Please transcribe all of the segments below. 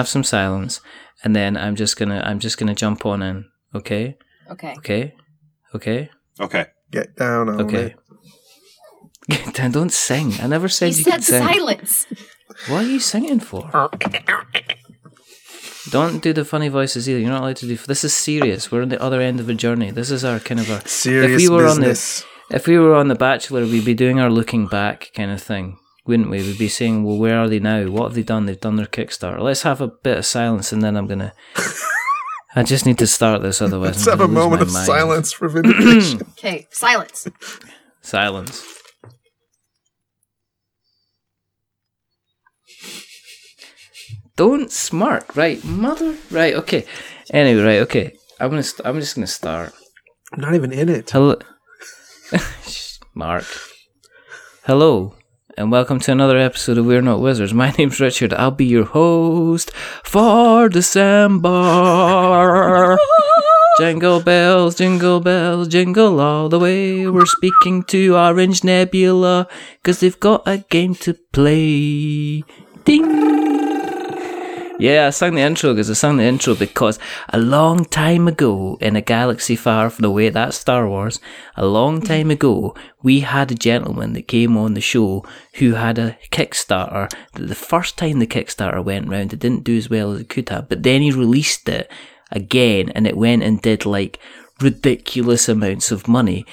I'm just gonna have some silence, and then I'm just gonna I'm just gonna jump on in. Okay. Okay. Okay. Okay. Okay. Get down on Okay. it. Dan, don't sing. I never said He you said could sing. silence. What are you singing for? Don't do the funny voices either. You're not allowed to do. This is serious. We're on the other end of a journey. This is our kind of a. Serious if we were business. on the, if we were on the Bachelor, we'd be doing our looking back kind of thing, wouldn't we? We'd be saying, "Well, where are they now? What have they done? They've done their Kickstarter. Let's have a bit of silence, and then I'm gonna. I just need to start this, otherwise Let's I'm have a lose moment of mind. silence for vindication. Okay, silence. Silence. Don't smirk, right, mother? Right, okay. Anyway, right, okay. I'm gonna. St- I'm just gonna start. I'm not even in it. Hello, Mark. Hello, and welcome to another episode of We're Not Wizards. My name's Richard. I'll be your host for December. jingle bells, jingle bells, jingle all the way. We're speaking to Orange Nebula because they've got a game to play. Ding. Yeah, I sang the intro because I sang the intro because a long time ago in a galaxy far from away, that's Star Wars, a long mm-hmm. time ago, we had a gentleman that came on the show who had a Kickstarter that the first time the Kickstarter went round, it didn't do as well as it could have, but then he released it again and it went and did like ridiculous amounts of money.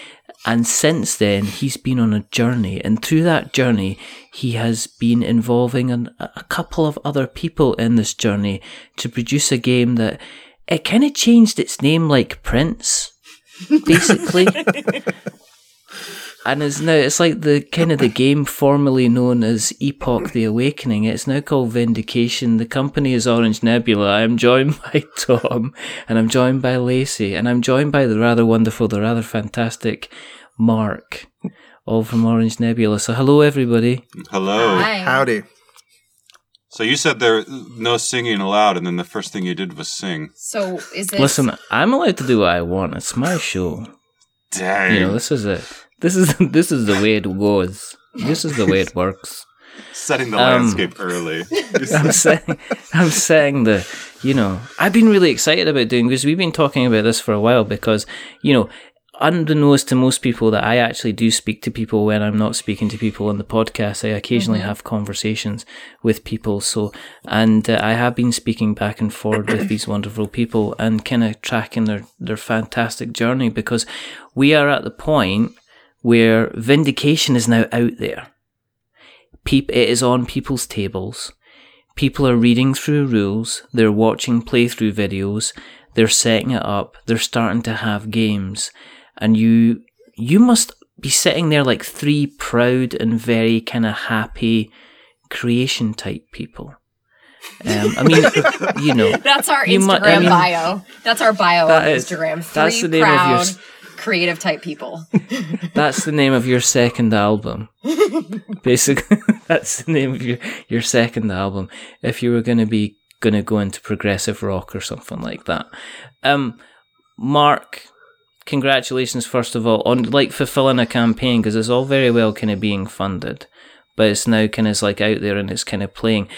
And since then, he's been on a journey, and through that journey, he has been involving an, a couple of other people in this journey to produce a game that it kind of changed its name like Prince, basically. and is now it's like the kind of the game formerly known as Epoch the Awakening. It's now called Vindication. The company is Orange Nebula. I'm joined by Tom, and I'm joined by Lacey, and I'm joined by the rather wonderful, the rather fantastic Mark, all from Orange Nebula. So hello, everybody. Hello. Hi. Howdy. So you said there no singing allowed, and then the first thing you did was sing. So is this Listen, I'm allowed to do what I want. It's my show. Dang. You know, this is it. This is this is the way it goes. This is the way it works. Setting the Um, landscape early. I'm saying, I'm saying the, you know, I've been really excited about doing because we've been talking about this for a while because, you know, unbeknownst to most people that I actually do speak to people when I'm not speaking to people on the podcast. I occasionally have conversations with people. So, and uh, I have been speaking back and forward with these wonderful people and kind of tracking their, their fantastic journey because we are at the point where vindication is now out there. Peop- it is on people's tables. People are reading through rules, they're watching playthrough videos, they're setting it up, they're starting to have games, and you you must be sitting there like three proud and very kind of happy creation type people. Um, I mean, you know, That's our You mu- Instagram I mean- bio. That's our bio That on is- Instagram. Three that's the name of your proud, creative type people. that's the name of your second album. Basically, that's the name of your your second album. If you were going to be going to go into progressive rock or something like that, um, Mark, congratulations first of all on like fulfilling a campaign because it's all very well kind of being funded, but it's now kind of like out there and it's kind of playing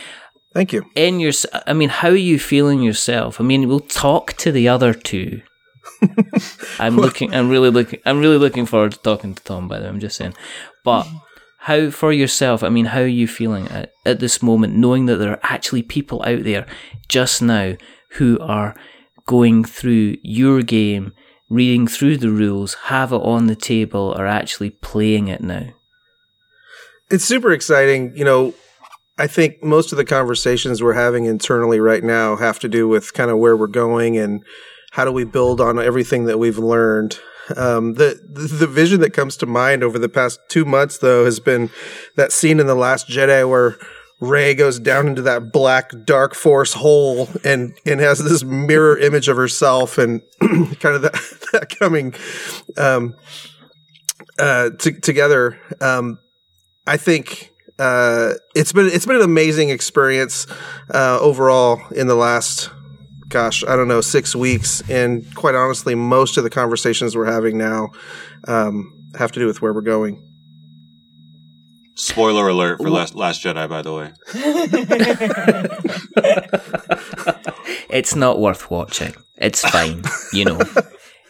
Thank you. in your. I mean, how are you feeling yourself? I mean, we'll talk to the other two. I'm looking. I'm really looking. I'm really looking forward to talking to Tom. By the way, I'm just saying. But how for yourself? I mean, how are you feeling at, at this moment, knowing that there are actually people out there just now who are going through your game, reading through the rules, have it on the table, are actually playing it now. It's super exciting. You know, I think most of the conversations we're having internally right now have to do with kind of where we're going and how do we build on everything that we've learned. Um, the the vision that comes to mind over the past two months, though, has been that scene in the Last Jedi where Rey goes down into that black dark force hole and and has this mirror image of herself and kind of that, that coming um, uh, t- together. Um, I think uh, it's been it's been an amazing experience uh, overall in the last gosh I don't know six weeks, and quite honestly, most of the conversations we're having now um, have to do with where we're going. Spoiler alert for Last, Last Jedi, by the way. it's not worth watching. It's fine, you know.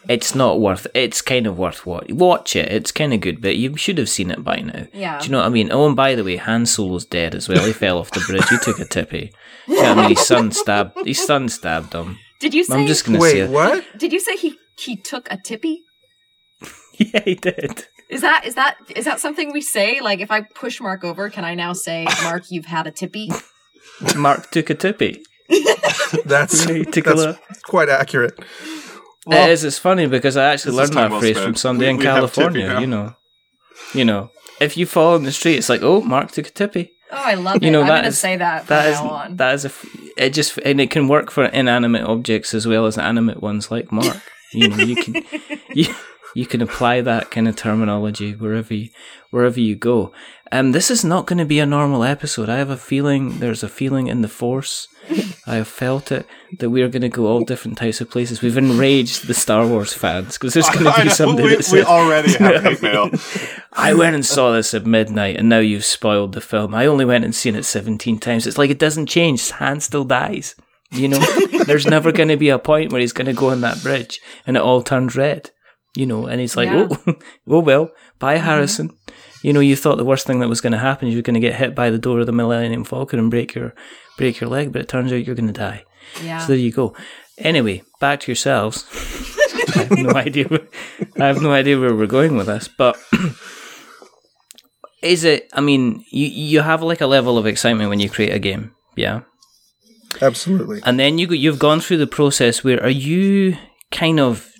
It's not worth. It's kind of worth what watch it. It's kind of good, but you should have seen it by now. Yeah. Do you know what I mean? Oh, and by the way, Han Solo's dead as well. He fell off the bridge. He took a tippy. Do you know what I mean? His son stabbed. His son stabbed him. Did you say? I'm just gonna Wait, it. what? Did you say he he took a tippy? Yeah, he did. Is that is that is that something we say? Like, if I push Mark over, can I now say, Mark, you've had a tippy? Mark took a tippy. That's, He took a that's quite accurate. It is. It's funny because I actually learned that well phrase spent. from somebody We- in we California. You know, you know, if you fall in the street, it's like, oh, Mark took a tippy. Oh, I love You it. know I'm gonna say that from that is now on. that is a f- it just and it can work for inanimate objects as well as animate ones like Mark. You know, you can you, you can apply that kind of terminology wherever you, wherever you go. Um, this is not going to be a normal episode. I have a feeling there's a feeling in the force. I have felt it that we are going to go all different types of places. We've enraged the Star Wars fans because there's going to be know, somebody we, that we already have hate mail. I went and saw this at midnight, and now you've spoiled the film. I only went and seen it 17 times. It's like it doesn't change. Han still dies. You know, there's never going to be a point where he's going to go on that bridge and it all turns red. You know, and he's like, Yeah. oh, oh well, bye, mm-hmm. Harrison. You know, you thought the worst thing that was going to happen is you're going to get hit by the door of the Millennium Falcon and break your break your leg, but it turns out you're going to die. yeah. So there you go. Anyway, back to yourselves. I have no idea. Where, I have no idea where we're going with this, but is it? I mean, you you have like a level of excitement when you create a game, yeah, Absolutely. and then you go, you've gone through the process. Where are you? Kind of,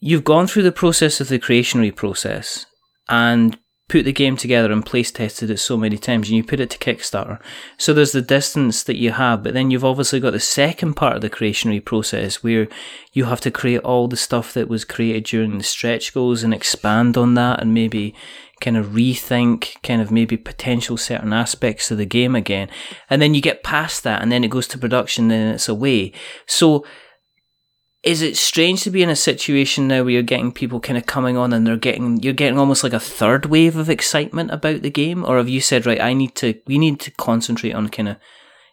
you've gone through the process of the creationary process and put the game together and place tested it so many times and you put it to Kickstarter. So there's the distance that you have, but then you've obviously got the second part of the creationary process where you have to create all the stuff that was created during the stretch goals and expand on that and maybe kind of rethink kind of maybe potential certain aspects of the game again. And then you get past that and then it goes to production and it's away. So is it strange to be in a situation now where you're getting people kind of coming on and they're getting you're getting almost like a third wave of excitement about the game? Or have you said right i need to we need to concentrate on kind of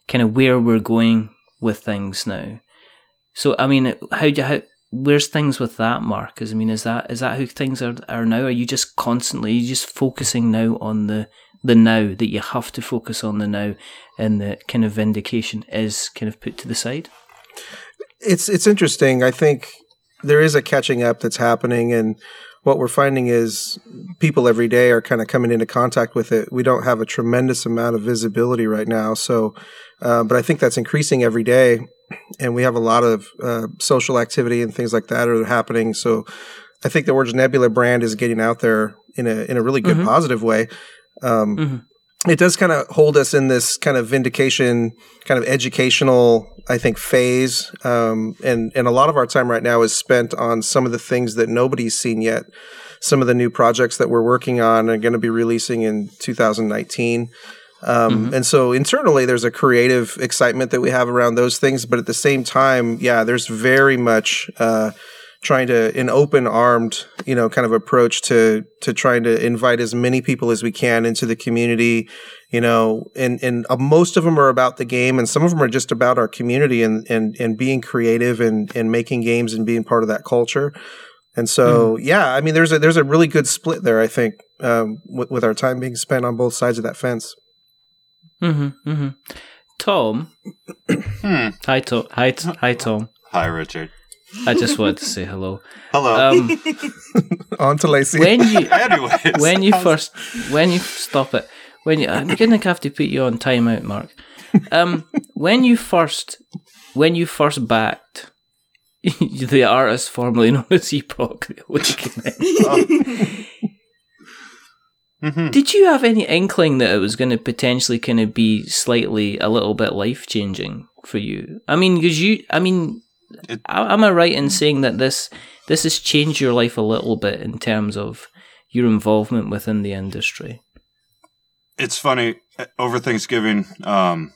kind of where we're going with things now so i mean how do how where's things with that mark? 'Cause, i mean is that is that how things are are now? Are you just constantly you just focusing now on the the now that you have to focus on the now and the kind of vindication is kind of put to the side It's it's interesting. I think there is a catching up that's happening, and what we're finding is people every day are kind of coming into contact with it. We don't have a tremendous amount of visibility right now, so uh, but I think that's increasing every day, and we have a lot of uh, social activity and things like that are happening. So I think the Orange Nebula brand is getting out there in a in a really good Mhm. positive way. Um, Mhm. It does kind of hold us in this kind of vindication, kind of educational, I think, phase. Um, and and a lot of our time right now is spent on some of the things that nobody's seen yet. Some of the new projects that we're working on are going to be releasing in 2019. Um, And so internally, there's a creative excitement that we have around those things. But at the same time, yeah, there's very much uh, trying to an open armed, you know, kind of approach to to trying to invite as many people as we can into the community. You know, and and uh, most of them are about the game, and some of them are just about our community and and and being creative and and making games and being part of that culture. And so, yeah, I mean, there's a there's a really good split there. I think um, with, with our time being spent on both sides of that fence. Mm-hmm. Mm-hmm. Tom. Hmm. Hi, Tom. Hi, T- hi, Tom. Hi, Richard. I just wanted to say hello. Hello. Um, On to Lacey. when you Anyways, when you first when you stop it when you I'm gonna have to put you on timeout, Mark. Um, when you first when you first backed the artist formerly known as Epoch the Awakening, Mhm. did you have any inkling that it was going to potentially kind of be slightly a little bit life changing for you? I mean, because you, I mean, It- am I right in saying that this this has changed your life a little bit in terms of your involvement within the industry? it's funny over Thanksgiving, um,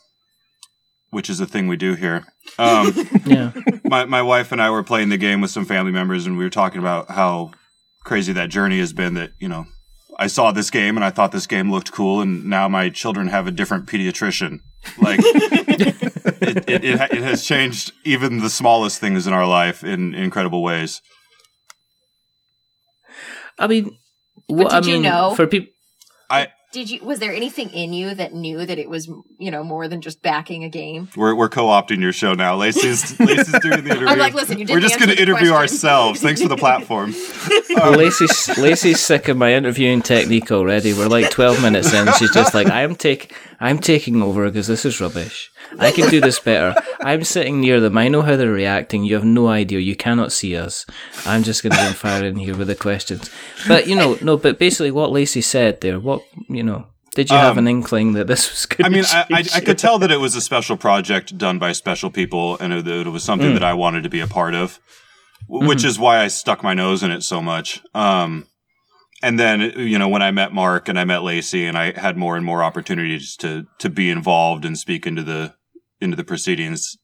which is a thing we do here. Um, Yeah. my my wife and I were playing the game with some family members, and we were talking about how crazy that journey has been. That you know, I saw this game and I thought this game looked cool, and now my children have a different pediatrician. Like, it, it, it, it has changed even the smallest things in our life in incredible ways. I mean, what did I you mean know? for people. I did you? Was there anything in you that knew that it was, you know, more than just backing a game? We're, we're co-opting your show now. Lacey's Lacey's doing the interview. I'm like, listen, you didn't We're just going to interview question. ourselves. Thanks for the platform. Um, Lacey's, Lacey's sick of my interviewing technique already. We're like 12 minutes in. She's just like, I'm, take, I'm taking over because this is rubbish. I can do this better. I'm sitting near them. I know how they're reacting. You have no idea. You cannot see us. I'm just going to go fire in here with the questions. But, you know, no, but basically what Lacey said there, what, you know, did you have Um, an inkling that this was good? I mean, I, I, I could tell that it was a special project done by special people, and it, it was something that I wanted to be a part of, which is why I stuck my nose in it so much. Um, and then, you know, when I met Mark and I met Lacey, and I had more and more opportunities to to be involved and speak into the into the proceedings.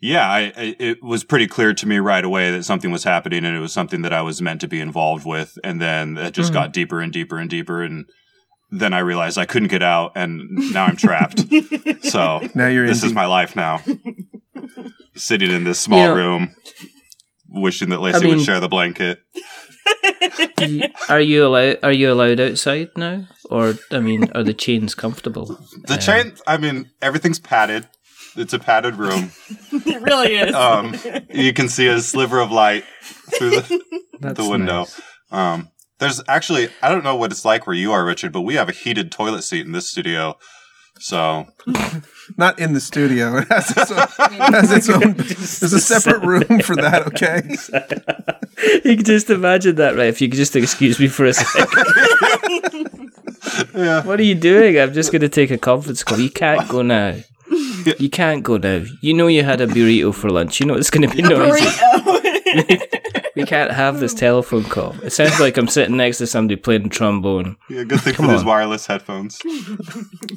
Yeah, I, I, it was pretty clear to me right away that something was happening, and it was something that I was meant to be involved with. And then it just Mhm. got deeper and deeper and deeper, and then I realized I couldn't get out, and now I'm trapped. so Now you're this in. is my life now. Sitting in this small You know- room, wishing that Lacey I mean- would share the blanket. Are you allowed? Are you allowed outside now, or I mean, are the chains comfortable? The chain, I mean, everything's padded. It's a padded room. it really is. Um, you can see a sliver of light through the, That's the window. nice. Um, there's actually, I don't know what it's like where you are, Richard, but we have a heated toilet seat in this studio. So Not in the studio. It has its own. has its own there's a separate room for that. Okay. you can just imagine that, right? If you could just excuse me for a second. yeah, What are you doing? I'm just going to take a conference call. You can't go now. You can't go now. You know you had a burrito for lunch. You know it's going to be noisy. We can't have this telephone call. It sounds like I'm sitting next to somebody playing trombone. yeah good thing Come for these on. wireless headphones.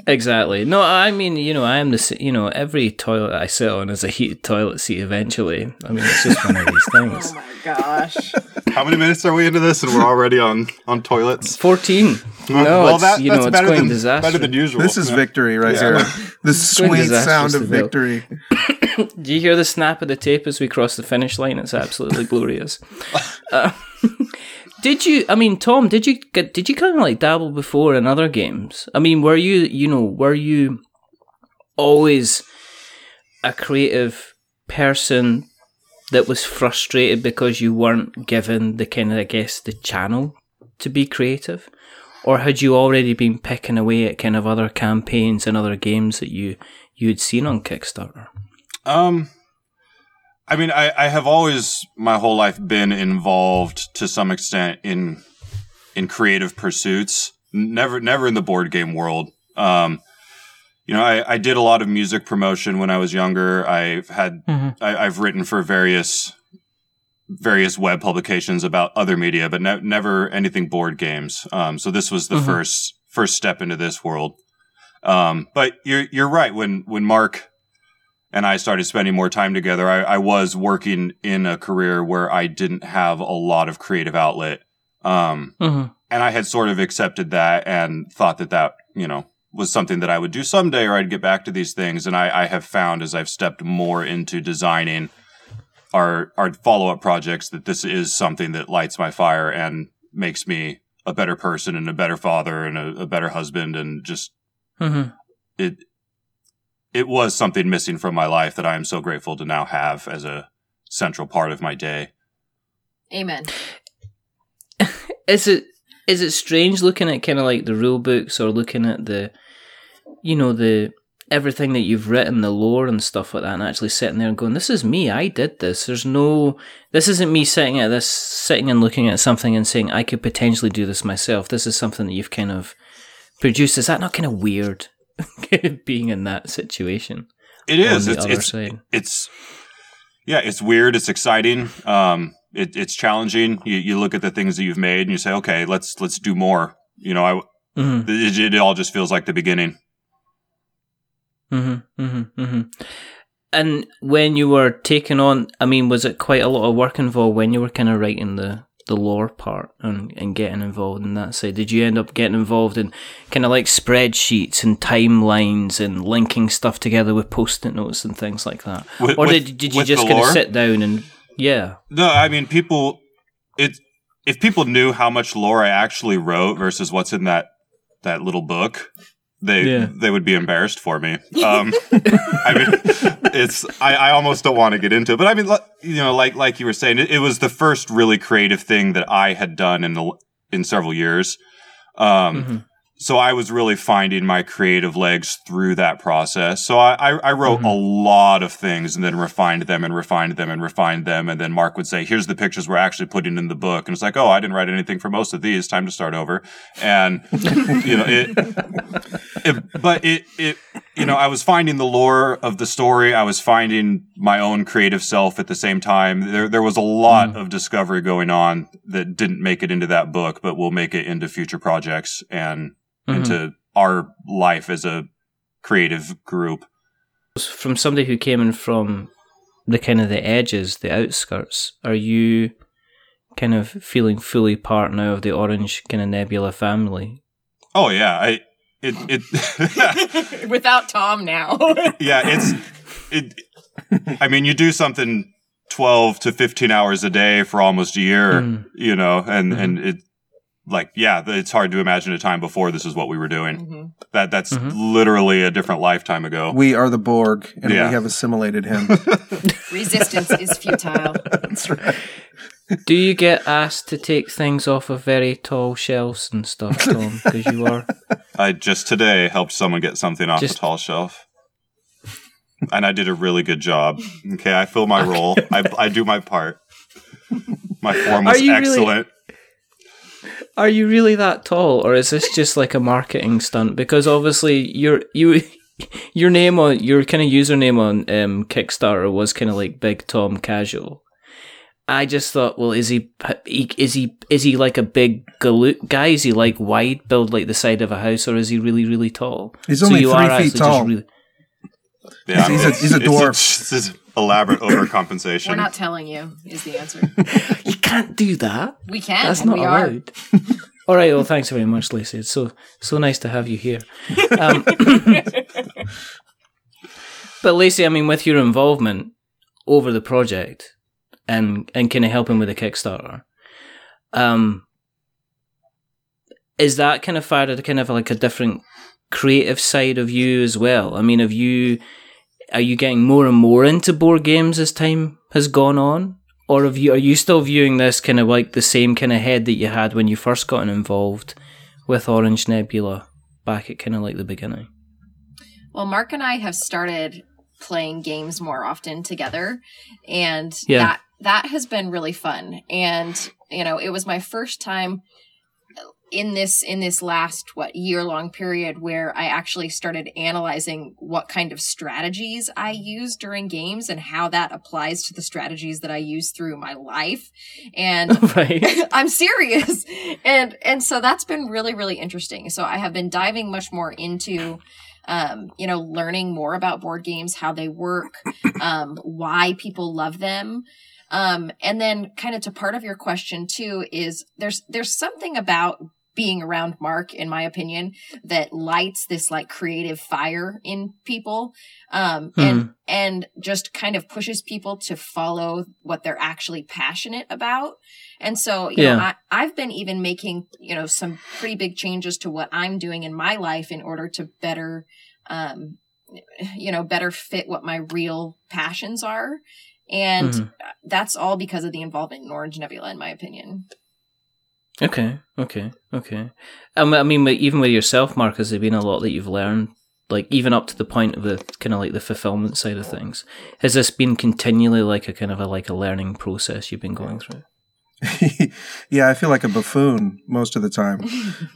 Exactly. No, I mean, you know, I am the, you know, every toilet I sit on is a heated toilet seat eventually. I mean, it's just one of these oh things. oh my gosh. How many minutes are we into this, and we're already on on toilets? 14. Uh, no, well, it's, that, you that's know, it's better going than disaster. better than usual. This is Yeah. victory right Yeah. here. The sweet sound of victory. Do you hear the snap of the tape as we cross the finish line? It's absolutely glorious. Uh, did you? I mean, Tom, did you get? Did you kind of like dabble before in other games? I mean, were you? You know, were you always a creative person that was frustrated because you weren't given the kind of, I guess, the channel to be creative? Or had you already been picking away at kind of other campaigns and other games that you you'd seen on Kickstarter? Um, I mean, I, I have always my whole life been involved to some extent in in creative pursuits. Never, never in the board game world. Um, you know, I, I did a lot of music promotion when I was younger. I've had Mhm. I, I've written for various various web publications about other media, but ne- never anything board games. Um, so this was the Mhm. first first step into this world. Um, but you're you're right. When when Mark and I started spending more time together, I, I was working in a career where I didn't have a lot of creative outlet. Um, Mm-hmm. and I had sort of accepted that and thought that that, you know, was something that I would do someday or I'd get back to these things. And I, I have found as I've stepped more into designing our, our follow up projects that this is something that lights my fire and makes me a better person and a better father and a, a better husband. And just Mm-hmm. it, it was something missing from my life that I am so grateful to now have as a central part of my day. Amen. Is it is it strange looking at kind of like the rule books or looking at the, you know, the everything that you've written, the lore and stuff like that, and actually sitting there and going, "This is me. I did this." There's no, this isn't me sitting at this, sitting and looking at something and saying, "I could potentially do this myself." This is something that you've kind of produced. Is that not kind of weird, being in that situation? It is. It's, other it's, side. it's yeah, it's weird. It's exciting. Um, it, it's challenging. You, you look at the things that you've made and you say, okay, let's let's do more. You know, I Mm-hmm. it, it all just feels like the beginning. Mm-hmm, mm-hmm, mm-hmm. And when you were taking on, I mean, was it quite a lot of work involved when you were kind of writing the the lore part and, and getting involved in that side? Did you end up getting involved in kind of like spreadsheets and timelines and linking stuff together with post-it notes and things like that, With- or did did you just kind of sit down and yeah? No, I mean people. It if people knew how much lore I actually wrote versus what's in that that little book, they Yeah. they would be embarrassed for me. Um, I mean, it's I, I almost don't want to get into it, but I mean, you know, like like you were saying, it, it was the first really creative thing that I had done in the in several years. Um, Mhm. So I was really finding my creative legs through that process. So I, I, I wrote Mhm. a lot of things and then refined them and refined them and refined them. And then Mark would say, here's the pictures we're actually putting in the book. And it's like, oh, I didn't write anything for most of these. Time to start over. And, you know, it, it, but it, it, you know, I was finding the lore of the story. I was finding my own creative self at the same time. There, there was a lot of discovery going on that didn't make it into that book, but will make it into future projects and Mhm. into our life as a creative group. From somebody who came in from the kind of the edges, the outskirts, are you kind of feeling fully part now of the Orange kind of Nebula family? Oh yeah, I it it Without Tom now. yeah, it's it I mean, you do something 12 to 15 hours a day for almost a year, Mm. you know, and Mhm. and it like yeah, it's hard to imagine a time before this is what we were doing. Mhm. That that's Mhm. literally a different lifetime ago. We are the Borg, and Yeah. we have assimilated him. Resistance is futile. That's right. Do you get asked to take things off of very tall shelves and stuff, Tom? Because you are. I just today helped someone get something off Just- the tall shelf. And I did a really good job. Okay, I fill my role. I, I do my part. My form was you really- excellent. Are you really that tall, or is this just like a marketing stunt? Because obviously, your you your name on your kind of username on um, Kickstarter was kind of like Big Tom Casual. I just thought, well, is he is he is he like a big galoot guy? Is he like wide, build like the side of a house, or is he really really tall? He's only three feet tall. really- Yeah, He's a- he's a it's dwarf. It's, it's elaborate overcompensation. We're not telling you, is the answer. you can't do that. We can, That's not we are. allowed. All right. Well, thanks very much, Lacey. It's so so nice to have you here. Um, but Lacey, I mean, with your involvement over the project and and kind of helping with the Kickstarter, um, is that kind of fired kind of like a different creative side of you as well? I mean, have you are you getting more and more into board games as time has gone on? Or have you, are you still viewing this kind of like the same kind of head that you had when you first got involved with Orange Nebula back at kind of like the beginning? Well, Mark and I have started playing games more often together, and Yeah. that that has been really fun. And you know, it was my first time in this in this last what year long period where I actually started analyzing what kind of strategies I use during games and how that applies to the strategies that I use through my life. And right. I'm serious. And and so that's been really really interesting. So I have been diving much more into um, you know, learning more about board games, how they work, um, why people love them. Um, and then kind of to part of your question too is there's there's something about being around Mark, in my opinion, that lights this like creative fire in people. Um, and and just kind of pushes people to follow what they're actually passionate about. And so, you know, Yeah. I, I've been even making, you know, some pretty big changes to what I'm doing in my life in order to better, um, you know, better fit what my real passions are. And Mhm. that's all because of the involvement in Orange Nebula, in my opinion. Okay, okay, okay. Um, I mean, even with yourself, Mark, has there been a lot that you've learned? Like even up to the point of the kind of like the fulfillment side of things. Has this been continually like a kind of a like a learning process you've been going through? yeah, I feel like a buffoon most of the time.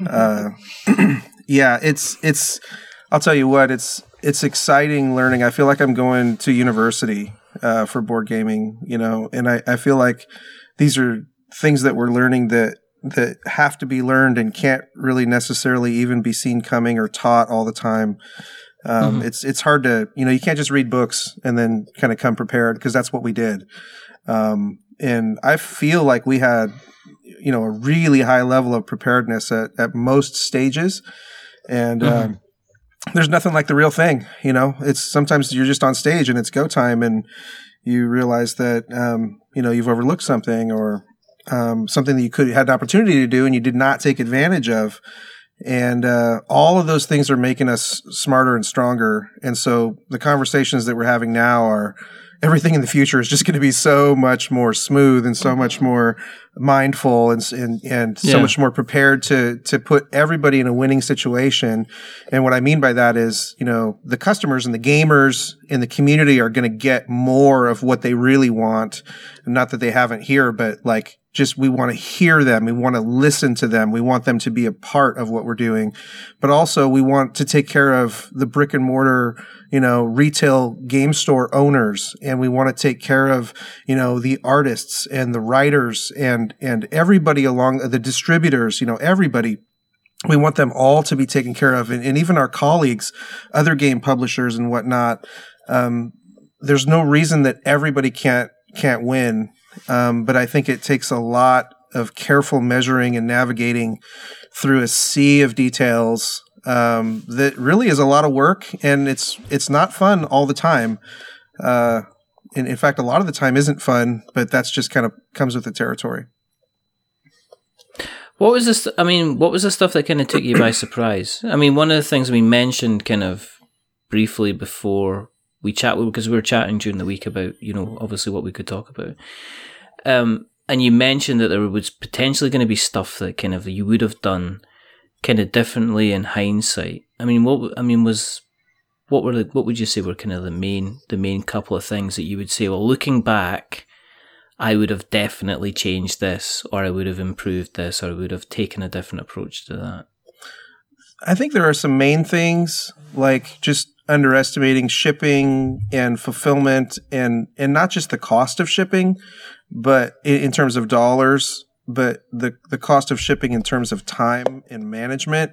Uh, yeah, it's it's. I'll tell you what, it's it's exciting learning. I feel like I'm going to university uh, for board gaming, you know, and I, I feel like these are things that we're learning that that have to be learned and can't really necessarily even be seen coming or taught all the time. Um, Mhm. It's it's hard to you know you can't just read books and then kind of come prepared because that's what we did. Um, and I feel like we had you know a really high level of preparedness at, at most stages, and Mhm. um, there's nothing like the real thing. You know, it's sometimes you're just on stage and it's go time, and you realize that um, you know you've overlooked something or um, something that you could had an opportunity to do and you did not take advantage of. And uh, all of those things are making us smarter and stronger. And so the conversations that we're having now are everything in the future is just going to be so much more smooth and so much more mindful and and, and so Yeah. much more prepared to to put everybody in a winning situation. And what I mean by that is, you know, the customers and the gamers in the community are going to get more of what they really want. Not that they haven't here, but like just we want to hear them. We want to listen to them. We want them to be a part of what we're doing. But also we want to take care of the brick and mortar, you know, retail game store owners. And we want to take care of, you know, the artists and the writers and, and everybody along the distributors, you know, everybody we want them all to be taken care of. And, and even our colleagues other game publishers and whatnot um, there's no reason that everybody can't can't win. Um, but i think it takes a lot of careful measuring and navigating through a sea of details um, that really is a lot of work and it's it's not fun all the time. Uh, in, in fact a lot of the time isn't fun but that's just kind of comes with the territory What was this? I mean, what was the stuff that kind of took you by surprise? I mean, one of the things we mentioned kind of briefly before we chat because we were chatting during the week about you know obviously what we could talk about. Um, and you mentioned that there was potentially going to be stuff that kind of you would have done kind of differently in hindsight. I mean, what I mean was what were the, what would you say were kind of the main the main couple of things that you would say? Well, looking back, I would have definitely changed this, or I would have improved this, or I would have taken a different approach to that. I think there are some main things like just underestimating shipping and fulfillment and and not just the cost of shipping, but in, in terms of dollars, but the the cost of shipping in terms of time and management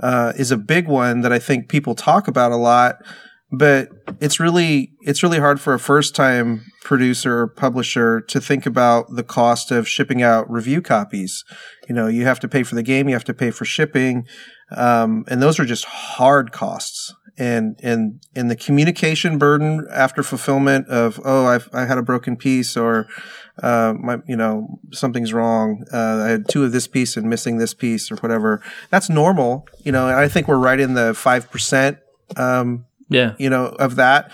uh, is a big one that I think people talk about a lot. But it's really it's really hard for a first time producer or publisher to think about the cost of shipping out review copies. You know, you have to pay for the game, you have to pay for shipping, um, and those are just hard costs. And and and the communication burden after fulfillment of oh I've I had a broken piece or uh, my you know something's wrong uh, I had two of this piece and missing this piece or whatever that's normal you know I think we're right in the five percent um, Yeah, you know, of that.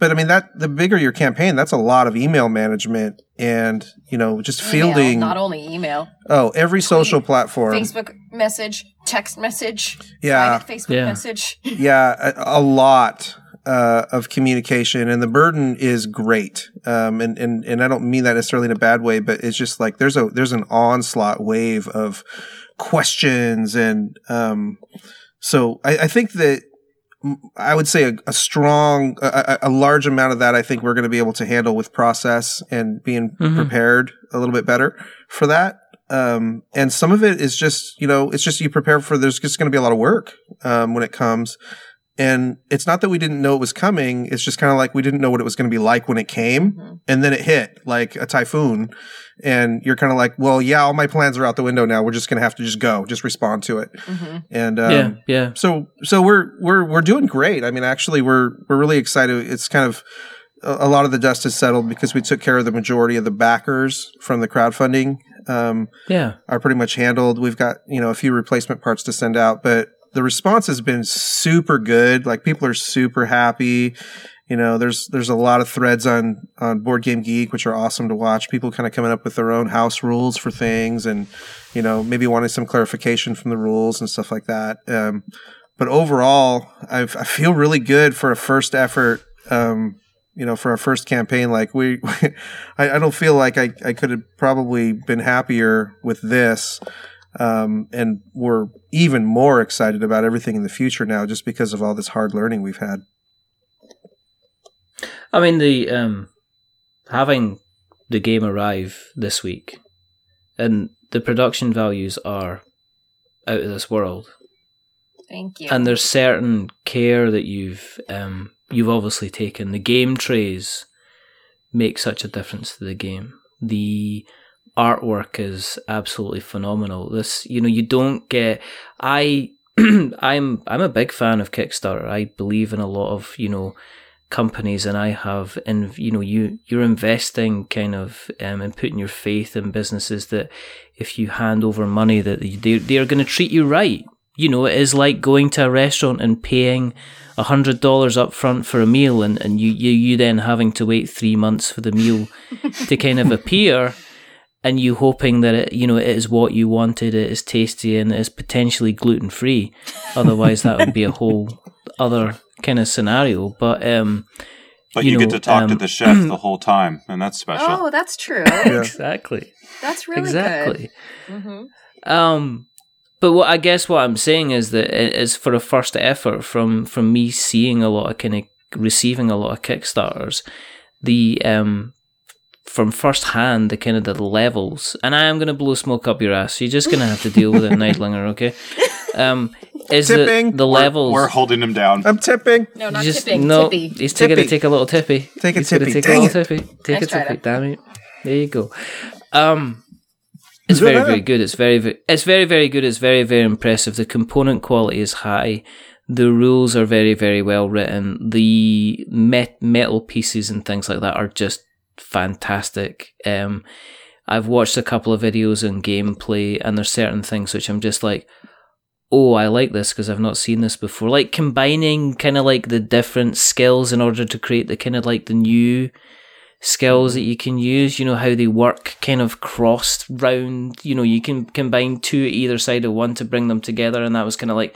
But I mean, that the bigger your campaign, that's a lot of email management and, you know, just Email, fielding. not only email, oh, every social platform. Facebook message, text message, Yeah. Facebook Yeah. message. Yeah. A, a lot. Uh, of communication and the burden is great. Um, and, and, and I don't mean that necessarily in a bad way, but it's just like there's a, there's an onslaught wave of questions. And, um, so I, I think that I would say a, a strong, a, a large amount of that, I think we're going to be able to handle with process and being Mhm. prepared a little bit better for that. Um, and some of it is just, you know, it's just you prepare for, there's just going to be a lot of work, um, when it comes. And it's not that we didn't know it was coming. It's just kind of like we didn't know what it was going to be like when it came. Mhm. And then it hit like a typhoon. And you're kind of like, well, yeah, all my plans are out the window now. We're just going to have to just go, just respond to it. hmm And, um, yeah, yeah. so so we're we're we're doing great. I mean, actually, we're we're really excited. It's kind of a, a lot of the dust has settled because we took care of the majority of the backers from the crowdfunding. Um, Yeah. are pretty much handled. We've got you know a few replacement parts to send out, but the response has been super good. Like people are super happy. You know, there's there's a lot of threads on on Board Game Geek, which are awesome to watch. People kind of coming up with their own house rules for things, and you know maybe wanting some clarification from the rules and stuff like that. Um, but overall, I've, I feel really good for a first effort. Um, you know, for our first campaign, like we, I, I don't feel like I, I could have probably been happier with this. Um, and we're even more excited about everything in the future now just because of all this hard learning we've had. I mean, the um, having the game arrive this week, and the production values are out of this world. Thank you. and there's certain care that you've um, you've obviously taken. The game trays make such a difference to the game. The artwork is absolutely phenomenal. This, you know, you don't get. I, I'm, I'm a big fan of Kickstarter. I believe in a lot of, you know, companies, and I have, and you know, you you're investing kind of um, and putting your faith in businesses that if you hand over money that they they are going to treat you right. You know, it is like going to a restaurant and paying a hundred dollars up front for a meal, and, and you, you you then having to wait three months for the meal to kind of appear, and you hoping that it you know it is what you wanted, it is tasty, and it is potentially gluten free. Otherwise, that would be a whole other kind of scenario. But um, But you, You get to talk to um, the chef the whole time, and that's special. Oh, that's true. Yeah. exactly, That's really exactly. good. hmm Um, but what I guess what I'm saying is that it is for a first effort from from me seeing a lot of kind of receiving a lot of kickstarters, the um from first hand the kind of the levels, and I am gonna blow smoke up your ass. So you're just gonna have to deal with it, Nightlinger. Okay. Um, is that Tipping. the We're- levels? We're, holding him down. I'm tipping. No, not just, tipping. No, Tippy. he's taking to take a little tippy. Take a He's tippy. Take Dang a little it. tippy. Take Nice a tippy. Doc. Damn it. There you go. Um, it's very very good. It's very very. It's very very good. It's very very impressive. The component quality is high. The rules are very very well written. The met- metal pieces and things like that are just fantastic. Um, I've watched a couple of videos and gameplay, and there's certain things which I'm just like, oh, I like this because I've not seen this before. Like combining kind of like the different skills in order to create the kind of like the new skills that you can use, you know, how they work kind of crossed round, you know, you can combine two either side of one to bring them together. And that was kind of like,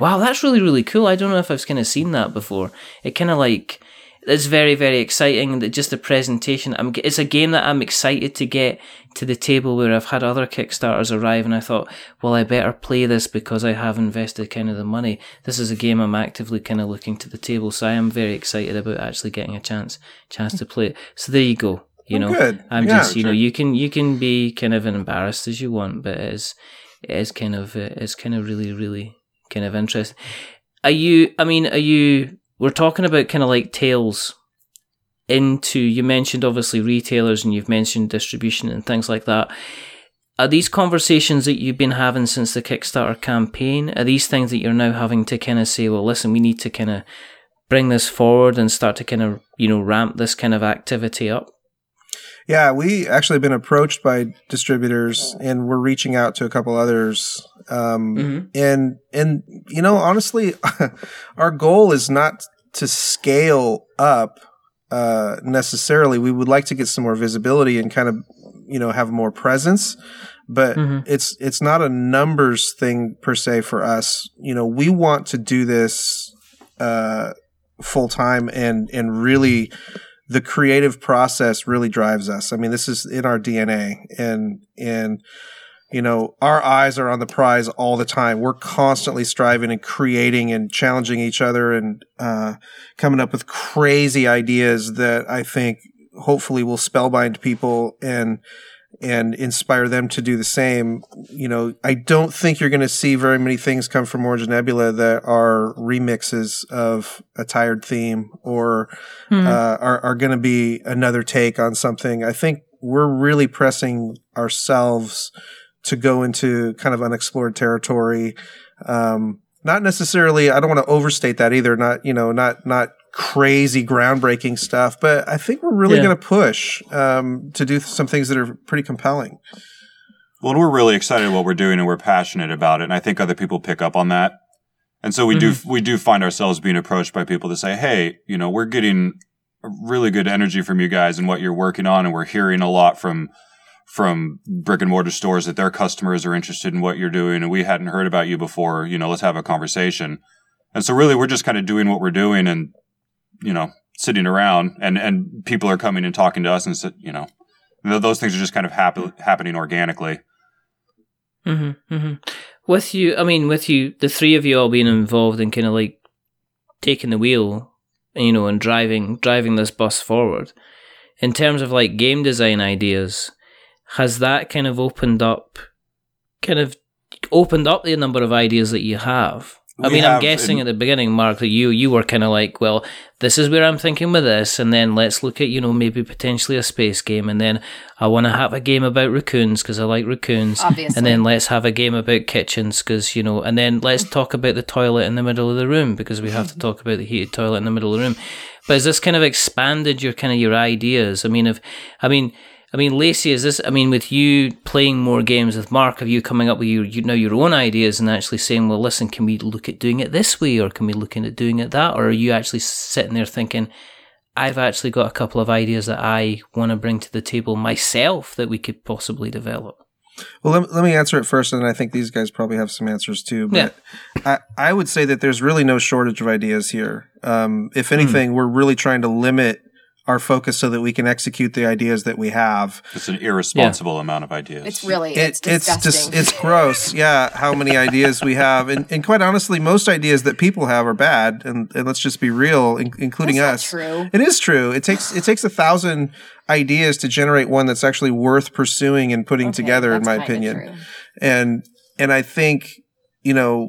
wow, that's really, really cool. I don't know if I've kind of seen that before. It kind of like, it's very, very exciting. And just the presentation, I'm, it's a game that I'm excited to get to the table where I've had other Kickstarters arrive and I thought, well, I better play this because I have invested kind of the money. This is a game I'm actively kind of looking to the table. So I am very excited about actually getting a chance, chance to play it. So there you go. You Oh, know. I'm Yeah, just, you know, you can, you can be kind of embarrassed as you want, but it is, it is kind of, uh, it's kind of really, really kind of interesting. Are you, I mean, are you, we're talking about kind of like tails into you mentioned obviously retailers and you've mentioned distribution and things like that. Are these conversations that you've been having since the kickstarter campaign are these things that you're now having to kind of say well listen we need to kind of bring this forward and start to kind of you know ramp this kind of activity up Yeah, we actually been approached by distributors, and we're reaching out to a couple others. Um, Mhm. And and you know, honestly, our goal is not to scale up uh, necessarily. We would like to get some more visibility and kind of you know have more presence, but Mhm. it's it's not a numbers thing per se for us. You know, we want to do this uh, full time and and really the creative process really drives us. I mean, this is in our DNA and and you know, our eyes are on the prize all the time. We're constantly striving and creating and challenging each other and uh, coming up with crazy ideas that I think hopefully will spellbind people and and inspire them to do the same. You know, I don't think you're going to see very many things come from Orange Nebula that are remixes of a tired theme or uh, are, are going to be another take on something. I think we're really pressing ourselves to go into kind of unexplored territory. Um, not necessarily, I don't want to overstate that either. Not, you know, not, not crazy groundbreaking stuff, but I think we're really Yeah. going to push, um, to do some things that are pretty compelling. Well, and we're really excited what we're doing and we're passionate about it. And I think other people pick up on that. And so we do, we do find ourselves being approached by people to say, Hey, you know, we're getting really good energy from you guys and what you're working on. And we're hearing a lot from, from brick and mortar stores that their customers are interested in what you're doing. And we hadn't heard about you before. You know, let's have a conversation. And so really we're just kind of doing what we're doing and, you know, sitting around and, and people are coming and talking to us and, you know, those things are just kind of happen, happening organically. Mm-hmm, mm-hmm. With you, I mean, with you, the three of you all being involved in kind of like taking the wheel, you know, and driving driving this bus forward. In terms of like game design ideas, has that kind of opened up, kind of opened up the number of ideas that you have? I mean, I'm guessing in- at the beginning, Mark, that you you were kind of like, well, this is where I'm thinking with this, and then let's look at you know maybe potentially a space game, and then I want to have a game about raccoons because I like raccoons, Obviously. and then let's have a game about kitchens because you know, and then let's talk about the toilet in the middle of the room because we have to talk about the heated toilet in the middle of the room. But has this kind of expanded your kind of your ideas? I mean, if I mean. I mean, Lacey, is this? I mean, with you playing more games with Mark, have you coming up with your, you know, your own ideas and actually saying, well, listen, can we look at doing it this way, or can we look at doing it that, or are you actually sitting there thinking, I've actually got a couple of ideas that I want to bring to the table myself that we could possibly develop. Well, let, let me answer it first, and I think these guys probably have some answers too. But I, I would say that there's really no shortage of ideas here. Um, if anything, we're really trying to limit our focus so that we can execute the ideas that we have. It's an irresponsible amount of ideas. It's really It, it's disgusting. just it's gross. Yeah, how many ideas we have, and, and quite honestly, most ideas that people have are bad. And, and let's just be real, in, including That's not us. true. It is true. It takes it takes a thousand ideas to generate one that's actually worth pursuing and putting Okay, together, in my opinion. true. and and I think you know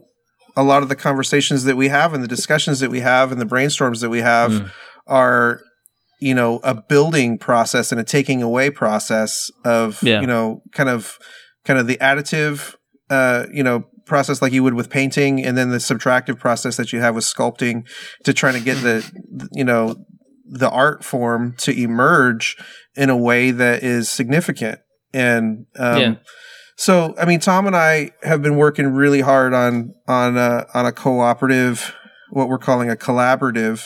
a lot of the conversations that we have and the discussions that we have and the brainstorms that we have Mm. are you know a building process and a taking away process of Yeah. you know kind of kind of the additive uh you know process like you would with painting and then the subtractive process that you have with sculpting to try to get the you know the art form to emerge in a way that is significant and um, Yeah. so I mean Tom and I have been working really hard on on a, on a cooperative what we're calling a collaborative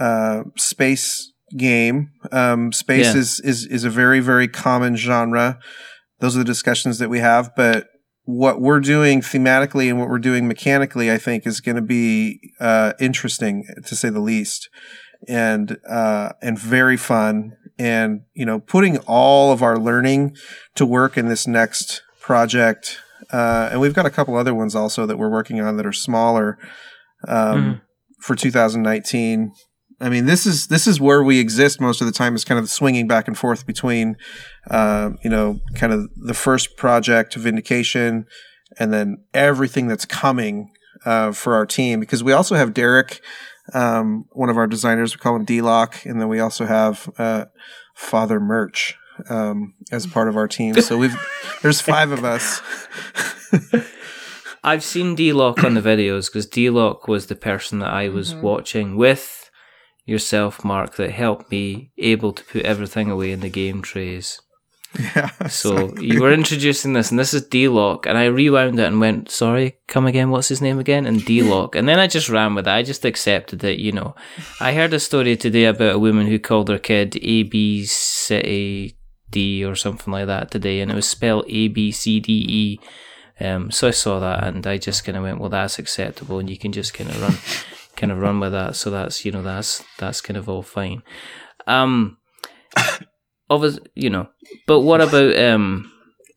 uh, space game. Um, space Yeah. is, is is a very very common genre. Those are the discussions that we have, but what we're doing thematically and what we're doing mechanically, I think, is going to be uh, interesting to say the least, and uh, and very fun. And you know, putting all of our learning to work in this next project, uh, and we've got a couple other ones also that we're working on that are smaller um, for 2019. I mean, this is this is where we exist most of the time. Is kind of swinging back and forth between, uh, you know, kind of the first project, Vindication, and then everything that's coming uh, for our team. Because we also have Derek, um, one of our designers. We call him D-Lock, and then we also have uh, Father Merch um, as part of our team. So we've there's five of us. I've seen D Lock on the videos because D Lock was the person that I was watching with yourself, Mark, that helped me able to put everything away in the game trays. yeah. So you were introducing this, and this is D Lock, and I rewound it and went, "Sorry, come again. What's his name again?" And D Lock, and then I just ran with it. I just accepted it. You know, I heard a story today about a woman who called her kid A B C D or something like that today, and it was spelled A B C D E. Um, so I saw that, and I just kind of went, "Well, that's acceptable," and you can just kind of run, kind of run with that. So that's you know that's that's kind of all fine. Um, obvious, you know. But what about um?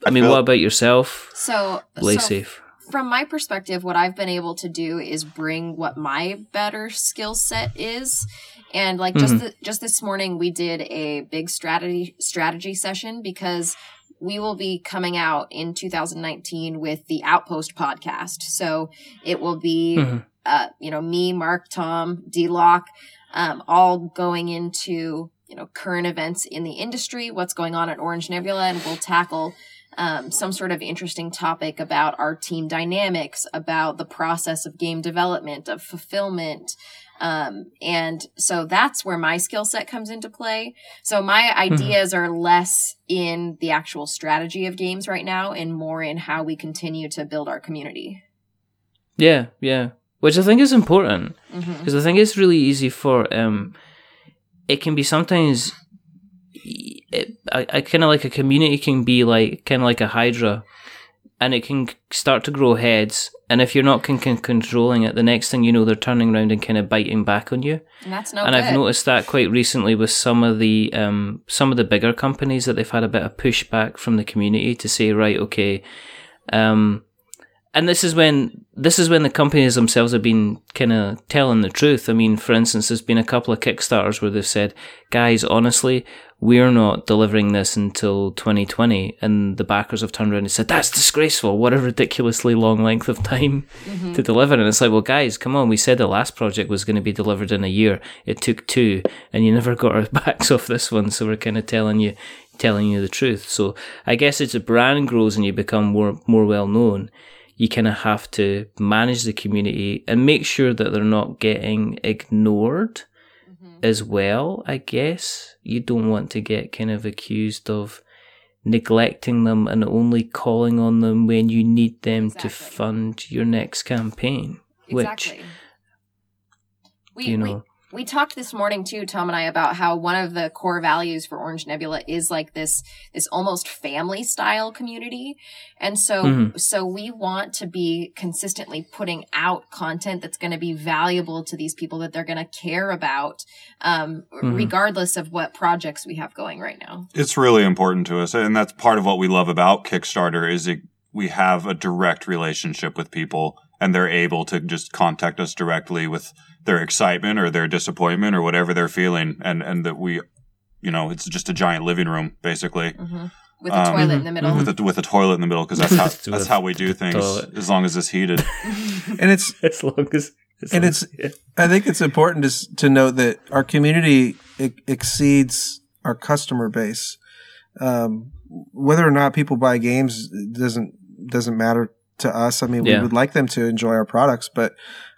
I mean, what about yourself, So, Play so safe. from my perspective, what I've been able to do is bring what my better skill set is. And like just Mm-hmm. the, just this morning, we did a big strategy strategy session because we will be coming out in 2019 with the Outpost podcast. So it will be, Mhm. Uh, you know, me, Mark, Tom, D Lock, um, all going into you know current events in the industry, what's going on at Orange Nebula, and we'll tackle um, some sort of interesting topic about our team dynamics, about the process of game development, of fulfillment. Um, and so that's where my skill set comes into play. So my ideas are less in the actual strategy of games right now and more in how we continue to build our community. Yeah, yeah. Which I think is important because I think it's really easy for um. It can be sometimes. It, I, I kind of like a community can be like kind of like a hydra, and it can start to grow heads. And if you're not con- con- controlling it, the next thing you know, they're turning around and kind of biting back on you. And that's no and good. I've noticed that quite recently with some of the um, some of the bigger companies that they've had a bit of pushback from the community to say, right, okay, um, and this is when this is when the companies themselves have been kind of telling the truth. I mean, for instance, there's been a couple of Kickstarters where they've said, "Guys, honestly, we're not delivering this until 2020," and the backers have turned around and said, "That's disgraceful! What a ridiculously long length of time mm-hmm. to deliver." And it's like, well, guys, come on, we said the last project was going to be delivered in a year. It took two, and you never got our backs off this one, so we're kind of telling you telling you the truth. So I guess as a brand grows and you become more more well known you kind of have to manage the community and make sure that they're not getting ignored mm-hmm. as well, I guess. You don't want to get kind of accused of neglecting them and only calling on them when you need them to fund your next campaign. Exactly. Which, we, you know, we talked this morning too, Tom and I, about how one of the core values for Orange Nebula is like this this almost family style community, and so Mhm. so we want to be consistently putting out content that's going to be valuable to these people that they're going to care about, um, Mhm. regardless of what projects we have going right now. It's really important to us, and that's part of what we love about Kickstarter is it, we have a direct relationship with people, and they're able to just contact us directly with their excitement or their disappointment or whatever they're feeling, and and that we, you know, it's just a giant living room basically hmm With a Um, toilet in the middle. mhm. with a with a toilet in the middle because that's how that's how we do things toilet. as long as it's heated. And it's as long as, as And it's- yeah. I think it's important to, to note that our community e- exceeds our customer base. Um, whether or not people buy games doesn't doesn't matter to us. I mean, Yeah. we would like them to enjoy our products, but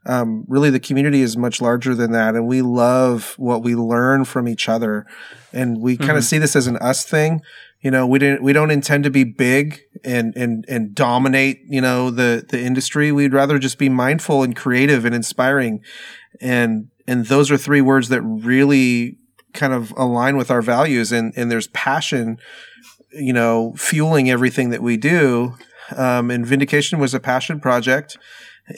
um, really, the community is much larger than that, and we love what we learn from each other, and we kind Mhm. of see this as an us thing. You know, we didn't we don't intend to be big and and and dominate. You know, the the industry. We'd rather just be mindful and creative and inspiring and and those are three words that really kind of align with our values and and there's passion you know fueling everything that we do um, and vindication was a passion project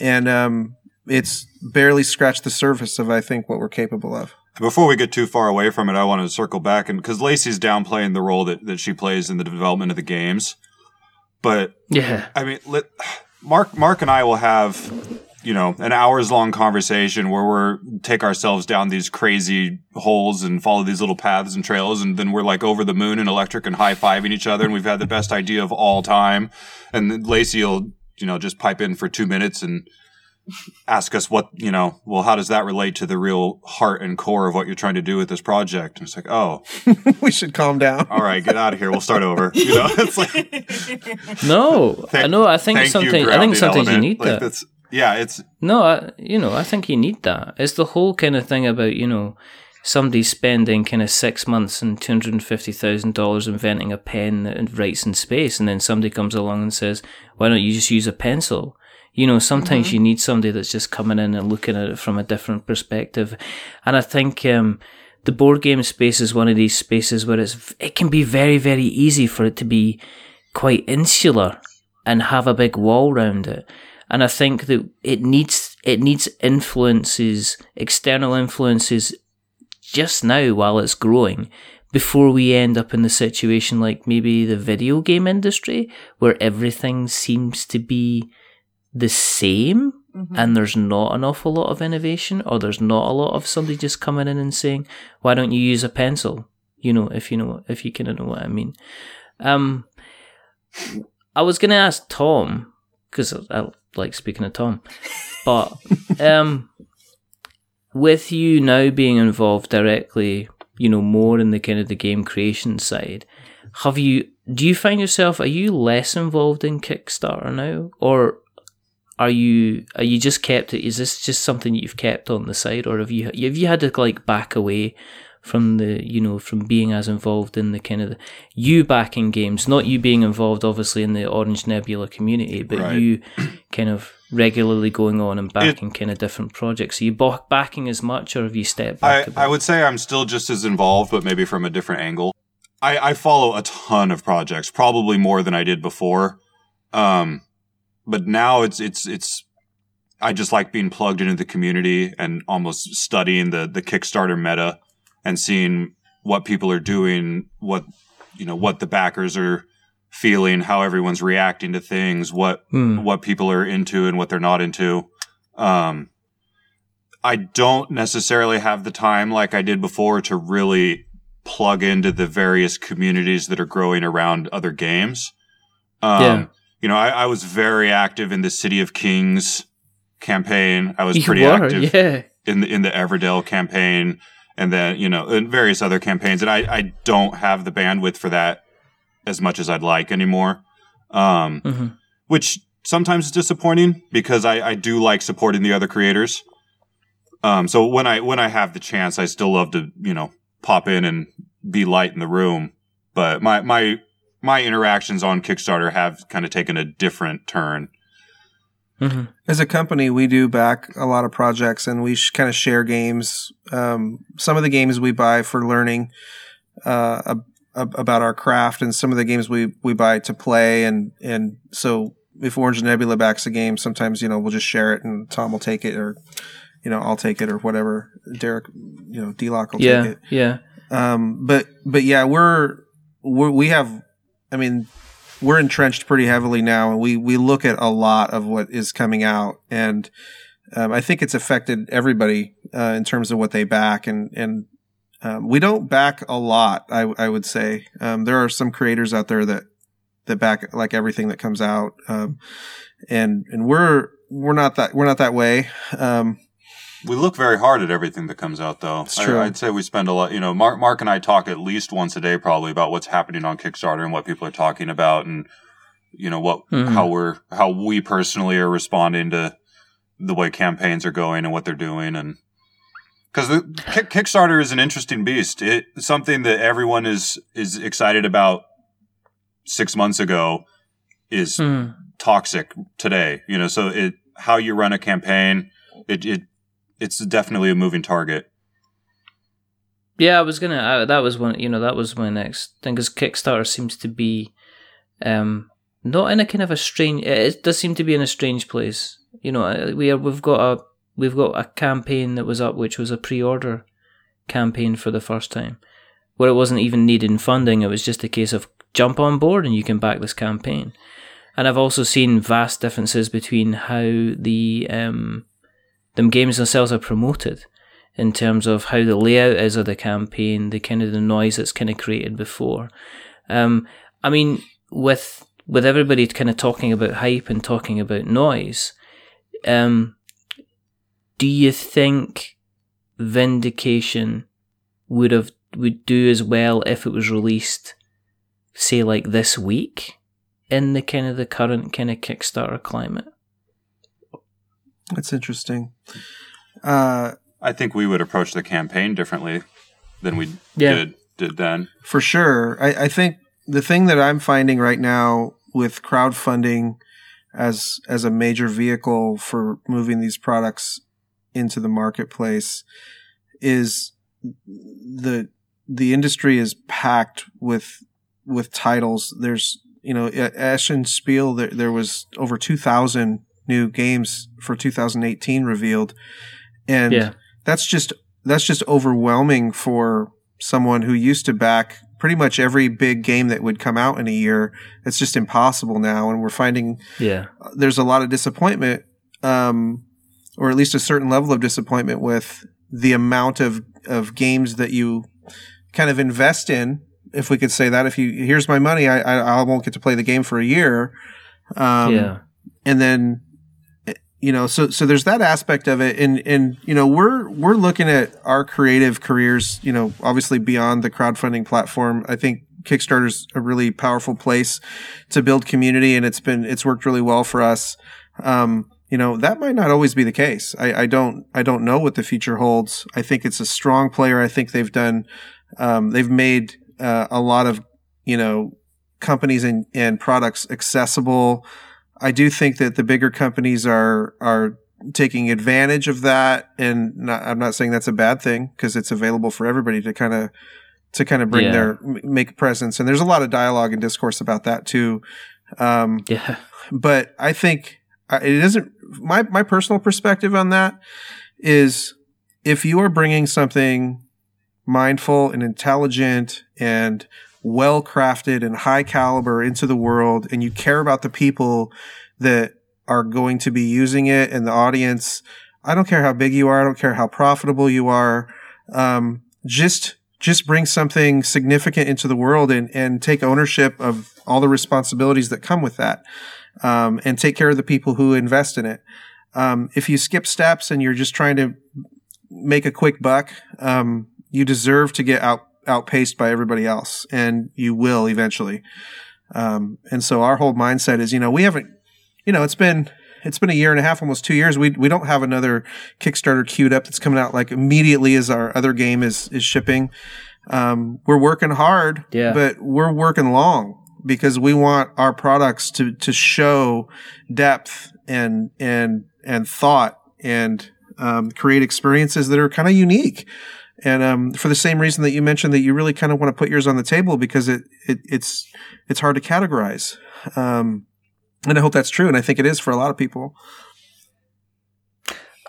and um, it's barely scratched the surface of i think what we're capable of Before we get too far away from it, I want to circle back and because Lacey's downplaying the role that, that she plays in the development of the games, but yeah. I mean, let, Mark, Mark and I will have, you know, an hours long conversation where we're take ourselves down these crazy holes and follow these little paths and trails, and then we're like over the moon and electric and high fiving each other, and we've had the best idea of all time. And then Lacey will, you know, just pipe in for two minutes and ask us what, you know, well, how does that relate to the real heart and core of what you're trying to do with this project? And it's like, oh, we should calm down all right, get out of here. We'll start over. You know, it's like. No, I Thank- know. I think Thank you, I think grounding sometimes you need Like, that. yeah, it's No, I, you know, I think you need that. It's the whole kind of thing about you know somebody spending kind of six months and two hundred and fifty thousand dollars inventing a pen that writes in space, and then somebody comes along and says, "Why don't you just use a pencil?" You know, sometimes you need somebody that's just coming in and looking at it from a different perspective, and I think. um the board game space is one of these spaces where it's it can be very very easy for it to be quite insular and have a big wall round it. And I think that it needs it needs influences, external influences, just now while it's growing, before we end up in the situation like maybe the video game industry, where everything seems to be the same Mhm. and there's not an awful lot of innovation, or there's not a lot of somebody just coming in and saying, "Why don't you use a pencil?" You know, if you know, if you kind of know what I mean. Um, I was gonna ask Tom because I, I like speaking to Tom, but um, with you now being involved directly, you know, more in the kind of the game creation side, have you? Do you find yourself? Are you less involved in Kickstarter now, or are you are you just kept it? Is this just something you've kept on the side, or have you have you had to like back away from the you know from being as involved in the kind of the, you backing games, not you being involved obviously in the Orange Nebula community, but Right. you kind of regularly going on and backing kind of different projects. Are you ba- backing as much, or have you stepped I, back? bit? I would say I'm still just as involved, but maybe from a different angle. I, I follow a ton of projects, probably more than I did before. Um, but now it's it's it's I just like being plugged into the community and almost studying the the Kickstarter meta and seeing what people are doing, what you know, what the backers are feeling, how everyone's reacting to things, what Hmm. what people are into and what they're not into. Um, I don't necessarily have the time like I did before to really plug into the various communities that are growing around other games. Um, Yeah. You know, I, I was very active in the City of Kings campaign. I was You pretty were, active yeah. in the in the Everdell campaign, and then you know, and various other campaigns. And I I don't have the bandwidth for that as much as I'd like anymore. Um, hmm which sometimes is disappointing because I, I do like supporting the other creators. Um, so when I when I have the chance, I still love to you know pop in and be light in the room. But my my my interactions on Kickstarter have kind of taken a different turn. hmm As a company, we do back a lot of projects and we sh- kind of share games. Um, some of the games we buy for learning uh, ab- ab- about our craft, and some of the games we, we buy to play. And, and so if Orange Nebula backs a game, sometimes, you know, we'll just share it and Tom will take it or, you know, I'll take it or whatever. Derek, you know, D-Lock will Yeah, take it. yeah. Um, but but yeah, we're, we're we have. I mean, we're entrenched pretty heavily now, and we we look at a lot of what is coming out, and um, I think it's affected everybody uh, in terms of what they back, and and um, we don't back a lot. I I would say um, there are some creators out there that that back like everything that comes out, um, and and we're we're not that we're not that way. Um, We look very hard at everything that comes out, though. It's true. I, would say we spend a lot. You know, Mark, Mark and I talk at least once a day, probably, about what's happening on Kickstarter and what people are talking about, and you know what, Mhm. how we're, how we personally are responding to the way campaigns are going and what they're doing, and because the Kick, Kickstarter is an interesting beast. It's something that everyone is is excited about six months ago is Hmm. toxic today. You know, so it how you run a campaign, it it it's definitely a moving target. Yeah, I was gonna. Uh, that was one. You know, that was my next thing. Because Kickstarter seems to be, um, not in a kind of a strange. It does seem to be in a strange place. You know, uh, we are. We've got a. We've got a campaign that was up, which was a pre-order campaign for the first time, where it wasn't even needing funding. It was just a case of jump on board and you can back this campaign. And I've also seen vast differences between how the um, them games themselves are promoted in terms of how the layout is of the campaign, the kind of the noise that's kind of created before. Um, I mean, with with everybody kind of talking about hype and talking about noise, um, do you think Vindication would have would do as well if it was released, say, like this week, in the kind of the current kind of Kickstarter climate? That's interesting. Uh, I think we would approach the campaign differently than we Yeah. did did then. For sure. I, I think the thing that I'm finding right now with crowdfunding as as a major vehicle for moving these products into the marketplace is the the industry is packed with with titles. There's you know at Essen Spiel there there was over 2,000 new games for 2018 revealed, and Yeah. that's just that's just overwhelming for someone who used to back pretty much every big game that would come out in a year. It's just impossible now, and we're finding Yeah. there's a lot of disappointment, um, or at least a certain level of disappointment with the amount of of games that you kind of invest in. If we could say that, if you here's my money, I I, I won't get to play the game for a year. Um, yeah. and then you know so so there's that aspect of it. And and you know we're we're looking at our creative careers you know obviously beyond the crowdfunding platform. I think kickstarter's a really powerful place to build community and it's been it's worked really well for us. Um you know that might not always be the case. I i don't i don't know what the future holds. I think it's a strong player. I think they've done um they've made uh, a lot of you know companies and, and products accessible I do think that the bigger companies are are taking advantage of that, and not, I'm not saying that's a bad thing because it's available for everybody to kind of to kind of bring Yeah. their make presence. And there's a lot of dialogue and discourse about that too. Um, Yeah. but I think uh, it isn't my my personal perspective on that is if you are bringing something mindful and intelligent and well crafted and high caliber into the world and you care about the people that are going to be using it and the audience, I don't care how big you are. I don't care how profitable you are. Um, just, just bring something significant into the world and, and take ownership of all the responsibilities that come with that. Um, and take care of the people who invest in it. Um, if you skip steps and you're just trying to make a quick buck, um, you deserve to get out outpaced by everybody else, and you will eventually. Um, and so our whole mindset is, you know, we haven't, you know, it's been it's been a year and a half, almost two years. We we don't have another Kickstarter queued up that's coming out like immediately as our other game is is shipping. Um, we're working hard, Yeah. but we're working long because we want our products to to show depth and and and thought and um, create experiences that are kind of unique. And um, for the same reason that you mentioned that you really kind of want to put yours on the table because it, it it's it's hard to categorize. Um, and I hope that's true, and I think it is for a lot of people.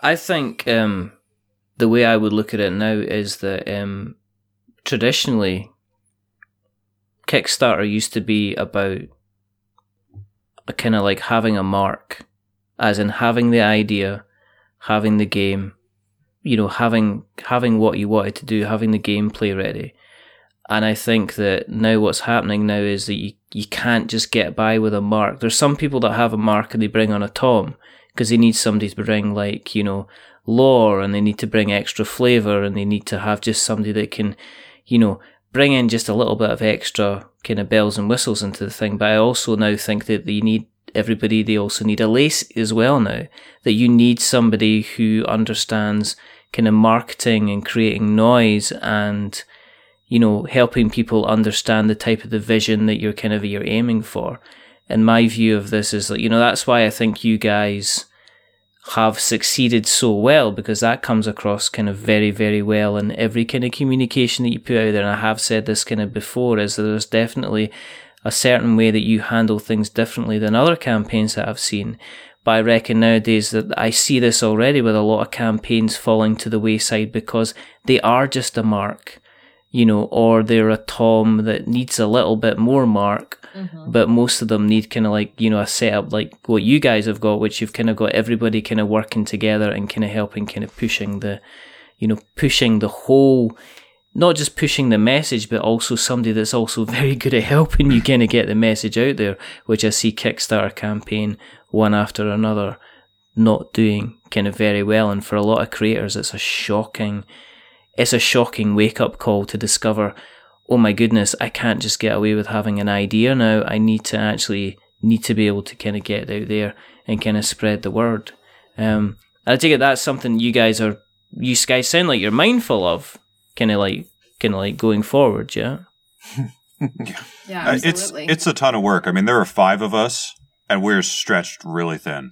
I think um, the way I would look at it now is that um, traditionally, Kickstarter used to be about a kind of like having a mark, as in having the idea, having the game, you know, having having what you wanted to do, having the gameplay ready. And I think that now what's happening now is that you, you can't just get by with a mark. There's some people that have a mark and they bring on a Tom because they need somebody to bring like, you know, lore and they need to bring extra flavor and they need to have just somebody that can, you know, bring in just a little bit of extra kind of bells and whistles into the thing. But I also now think that you need everybody, they also need a lace as well now. That you need somebody who understands kind of marketing and creating noise and, you know, helping people understand the type of the vision that you're kind of you're aiming for. And my view of this is that, you know, that's why I think you guys have succeeded so well because that comes across kind of very, very well in every kind of communication that you put out there. And I have said this kind of before is that there's definitely a certain way that you handle things differently than other campaigns that I've seen. But I reckon nowadays that I see this already with a lot of campaigns falling to the wayside because they are just a mark, you know, or they're a Tom that needs a little bit more mark mm-hmm. but most of them need kind of like you know a setup like what you guys have got which you've kind of got everybody kind of working together and kind of helping kind of pushing the you know pushing the whole not just pushing the message but also somebody that's also very good at helping you kind of get the message out there which i see kickstarter campaign one after another not doing kind of very well and for a lot of creators it's a shocking it's a shocking wake up call to discover oh my goodness, I can't just get away with having an idea now. I need to actually need to be able to kind of get out there and kind of spread the word. Um, I take it that's something you guys are, you guys sound like you're mindful of, kind of like, kind of like going forward, yeah. Yeah, Uh, it's it's a ton of work. I mean, there are five of us, and we're stretched really thin.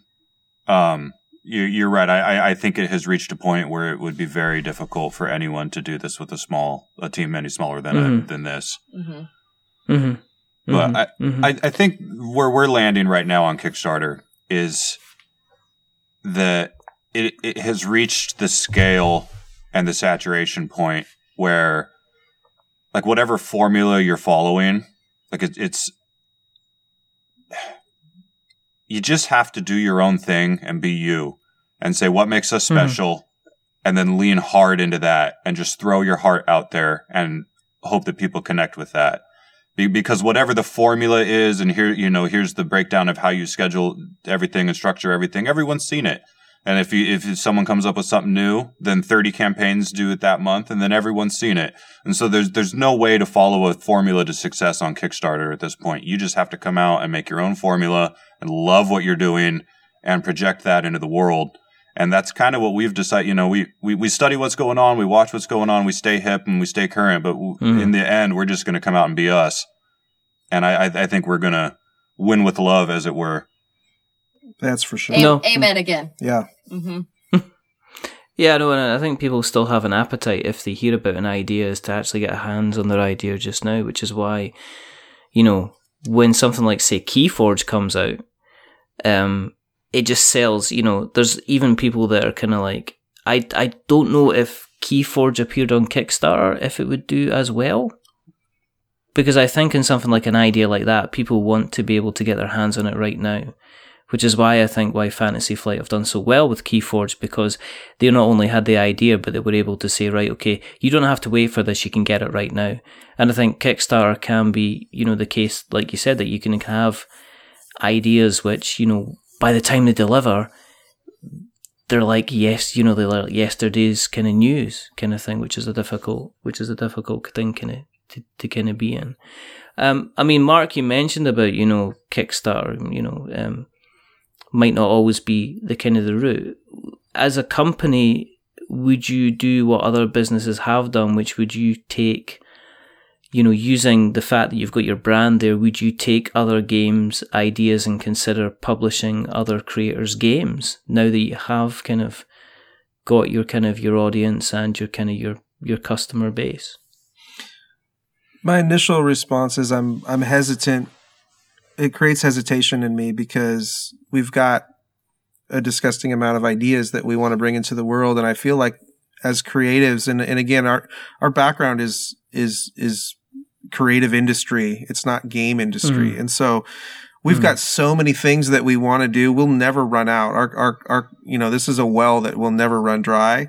Um, you, you're right. I, I- I think it has reached a point where it would be very difficult for anyone to do this with a small a team any smaller than a, Mhm. than this. hmm Mm-hmm. But I, Mhm. I I think where we're landing right now on Kickstarter is that it it has reached the scale and the saturation point where like whatever formula you're following, like it, it's you just have to do your own thing and be you and say what makes us Mhm. special and then lean hard into that and just throw your heart out there and hope that people connect with that because whatever the formula is and here you know here's the breakdown of how you schedule everything and structure everything everyone's seen it and if you if someone comes up with something new then 30 campaigns do it that month and then everyone's seen it. And so there's there's no way to follow a formula to success on Kickstarter at this point. You just have to come out and make your own formula and love what you're doing and project that into the world. And that's kind of what we've decided you know we, we we study what's going on we watch what's going on we stay hip and we stay current. But w- Mhm. in the end we're just going to come out and be us. And I, I I think we're going to win with love as it were That's for sure. A- No. Amen again. Yeah. hmm Yeah, no, and I think people still have an appetite if they hear about an idea is to actually get hands on their idea just now, which is why, you know, when something like say Keyforge comes out, um, it just sells. You know, there's even people that are kind of like, I I don't know if Keyforge appeared on Kickstarter if it would do as well. because I think in something like an idea like that, people want to be able to get their hands on it right now. Which is why I think why Fantasy Flight have done so well with Keyforge because they not only had the idea, but they were able to say, right, okay, you don't have to wait for this, you can get it right now. And I think Kickstarter can be, you know, the case, like you said, that you can have ideas which, you know, by the time they deliver, they're like yes, you know, they're like yesterday's kind of news kind of thing, which is a difficult, which is a difficult thing kind of to, to kind of be in. Um, I mean, Mark, you mentioned about you know Kickstarter, you know, um, might not always be the kind of the route. As a company, would you do what other businesses have done, which would you take? you know, using the fact that you've got your brand there, would you take other games ideas and consider publishing other creators' games now that you have kind of got your kind of your audience and your kind of your your customer base? My initial response is I'm I'm hesitant. It creates hesitation in me because we've got a disgusting amount of ideas that we want to bring into the world, and I feel like as creatives, and and again, our our background is is is creative industry. It's not game industry. Mm. And so we've mm. got so many things that we want to do. We'll never run out. Our, our, our, you know, this is a well that will never run dry.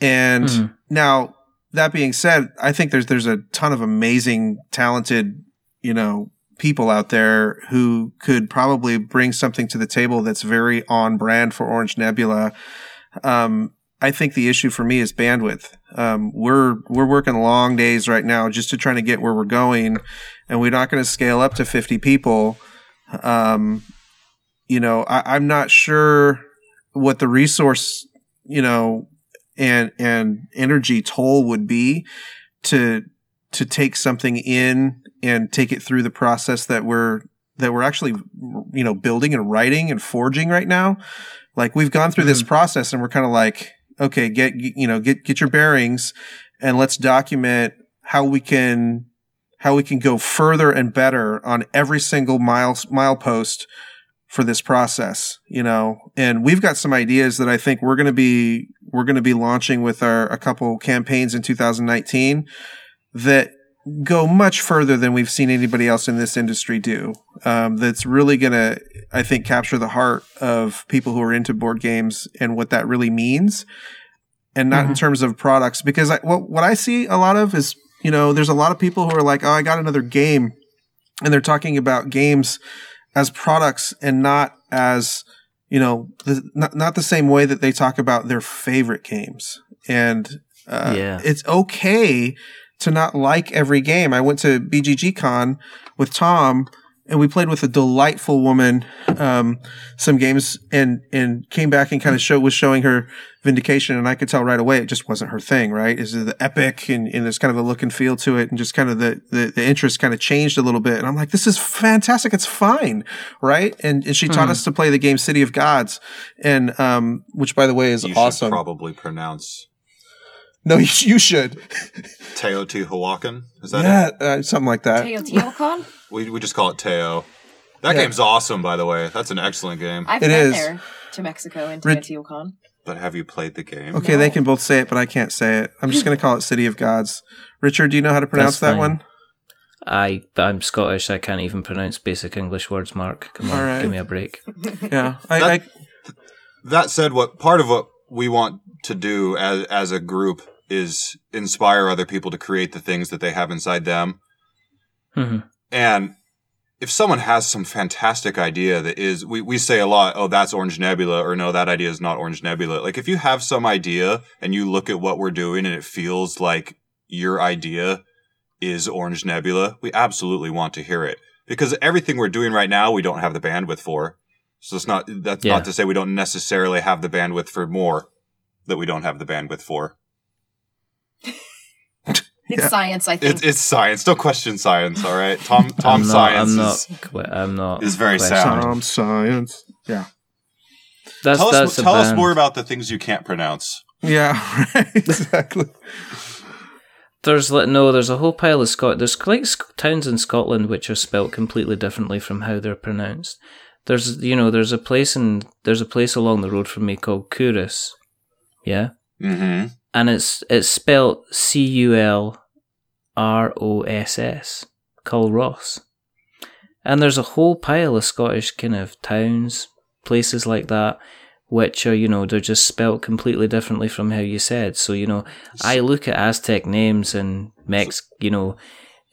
And mm. now that being said, I think there's, there's a ton of amazing, talented, you know, people out there who could probably bring something to the table that's very on brand for Orange Nebula. Um, I think the issue for me is bandwidth. Um, we're we're working long days right now just to trying to get where we're going, and we're not going to scale up to fifty people. Um, you know, I, I'm not sure what the resource, you know, and and energy toll would be to to take something in and take it through the process that we're that we're actually you know building and writing and forging right now like we've gone through this mm-hmm. process and we're kind of like okay, get, you know, get, get your bearings and let's document how we can, how we can go further and better on every single mile, milepost for this process, you know, and we've got some ideas that I think we're going to be, we're going to be launching with our, a couple campaigns in 2019 that go much further than we've seen anybody else in this industry do. Um, that's really going to, I think, capture the heart of people who are into board games and what that really means, and not mm-hmm. in terms of products. Because I, what what I see a lot of is, you know, there's a lot of people who are like, oh, I got another game, and they're talking about games as products and not as you know, the, not not the same way that they talk about their favorite games. And uh, yeah. it's okay to not like every game. I went to BGG Con with Tom and we played with a delightful woman um, some games and and came back and kind of show was showing her vindication and I could tell right away it just wasn't her thing right is the epic and, and there's kind of a look and feel to it and just kind of the, the, the interest kind of changed a little bit and I'm like this is fantastic it's fine right and and she taught hmm. us to play the game City of Gods and um which by the way is you awesome probably pronounce no, you, should. Teotihuacan? Is that yeah, it? Uh, something like that. Teotihuacan? we, we just call it Teo. That yeah. game's awesome, by the way. That's an excellent game. I've it been is. there to Mexico and Teotihuacan. But have you played the game? Okay, no. they can both say it, but I can't say it. I'm just going to call it City of Gods. Richard, do you know how to pronounce that one? I I'm Scottish. I can't even pronounce basic English words. Mark, come on, right. give me a break. yeah, I, that, I, that said, what part of what we want to do as as a group is inspire other people to create the things that they have inside them. Mm-hmm. And if someone has some fantastic idea that is, we, we say a lot, oh, that's Orange Nebula, or no, that idea is not Orange Nebula. Like, if you have some idea and you look at what we're doing and it feels like your idea is Orange Nebula, we absolutely want to hear it. Because everything we're doing right now, we don't have the bandwidth for. So it's not, that's yeah. not to say we don't necessarily have the bandwidth for more that we don't have the bandwidth for. It's yeah. science, I think. It's, it's, science. Don't question science. All right, Tom. Tom not, science. I'm is, not. I'm not. Is very sound. Tom science. Yeah. That's, tell that's us, tell us more about the things you can't pronounce. Yeah. Right. exactly. There's no. There's a whole pile of Scot. There's like towns in Scotland which are spelt completely differently from how they're pronounced. There's you know there's a place in there's a place along the road from me called Culross. Yeah. Mm-hmm and it's it's spelled C U L R O S S. Culross. And there's a whole pile of Scottish kind of towns, places like that, which are, you know, they're just spelt completely differently from how you said. So, you know, I look at Aztec names and Mex, you know,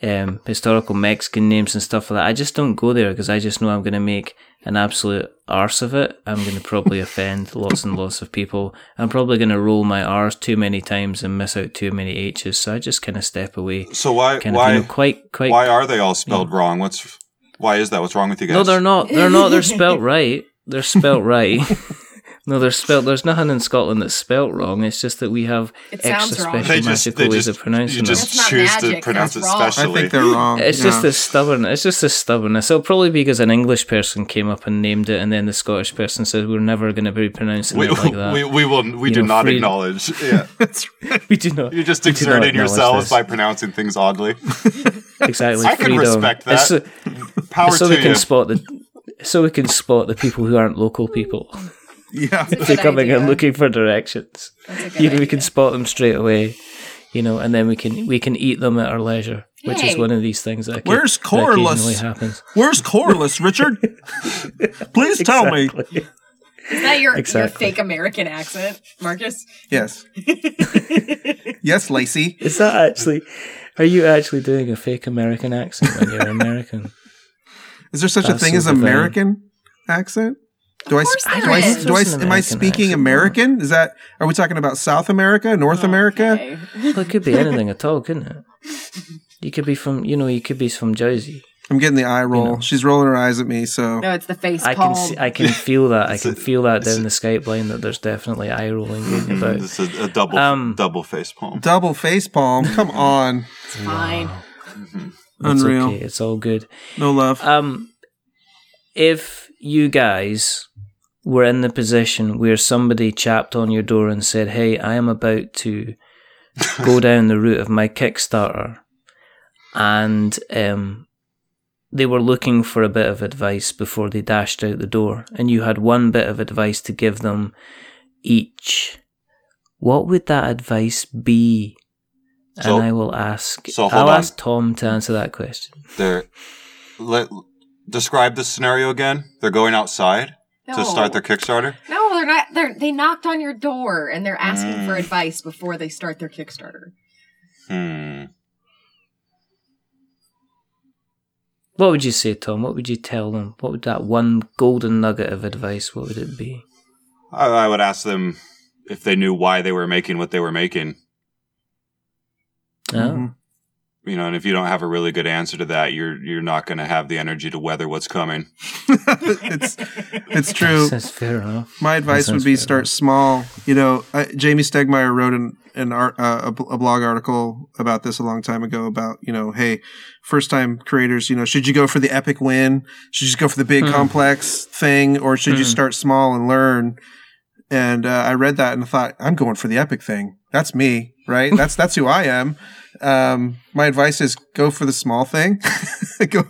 um, historical Mexican names and stuff like that. I just don't go there because I just know I'm going to make an absolute arse of it. I'm going to probably offend lots and lots of people. I'm probably going to roll my R's too many times and miss out too many H's. So I just kind of step away. So why Kind why of, you know, quite, quite. why are they all spelled wrong? What's why is that? What's wrong with you guys? no, they're not. They're not. They're spelt right. They're spelt right. no, they're spelt. There's nothing in Scotland that's spelt wrong. It's just that we have It extra wrong. special They just magical they ways just of pronouncing you them. just That's not choose to magic, pronounce that's it wrong. I I think they're wrong. It's yeah. just this stubborn. It's just this stubbornness. It'll probably be because an English person came up and named it, and then the Scottish person said we're never going to be pronouncing we, it like that. we, we will we You do know, not free- acknowledge. Yeah, We do not. you're just we exerting yourselves this. by pronouncing things oddly. exactly. I can respect It's that. so, Power so to we can spot the. So we can spot the people who aren't local people. Yeah. That's They're good coming and looking for directions. That's a good You know, we can spot them straight away. You know, and then we can we can eat them at our leisure, which is one of these things that, Where's that occasionally Corliss? happens. Where's Corliss, Richard? Please tell me. Exactly. Is that your, your fake American accent, Marcus? Yes. yes, Lacey. Is that actually? Are you actually doing a fake American accent when you're American? Is there such a thing as divine. American accent? Do I, course do I, do I, am I speaking. American? Is that, are we talking about South America, North America? Well, it could be anything at all, couldn't it? You could be from, you know, you could be from Jersey. I'm getting the eye roll. know. She's rolling her eyes at me, so. No, it's the face I palm. can, see, I can feel that. I can a- feel that it's down a- the Skype line that there's definitely eye rolling going about. This is a double Um, double face palm. Double face palm. Come on. It's fine. It's Unreal. okay. It's all good. No love. Um, if you guys were in the position where somebody chapped on your door and said, "Hey, I am about to go down the route of my Kickstarter," and um, they were looking for a bit of advice before they dashed out the door, and you had one bit of advice to give them each, what would that advice be? So- and I will ask. so I'll on. ask Tom to answer that question. They're let describe the scenario again. They're going outside No. to start their Kickstarter. No, they're not. They're they knocked on your door and they're asking for Mm. advice before they start their Kickstarter. Hmm. What would you say, Tom? What would you tell them? What would that one golden nugget of advice? What would it be? I, I would ask them if they knew why they were making what they were making. Oh, Mhm. You know, and if you don't have a really good answer to that, you're you're not going to have the energy to weather what's coming. it's it's true. That's fair enough. My advice would be fair start small. You know, I, Jamey Stegmaier wrote an, an art, uh, a, a blog article about this a long time ago about, you know, hey, first time creators, you know, should you go for the epic win? Should you just go for the big Hmm. complex thing or should you Hmm. start small and learn? And uh, I read that and I thought, I'm going for the epic thing. That's me, right? that's that's who I am. Um, my advice is go for the small thing. go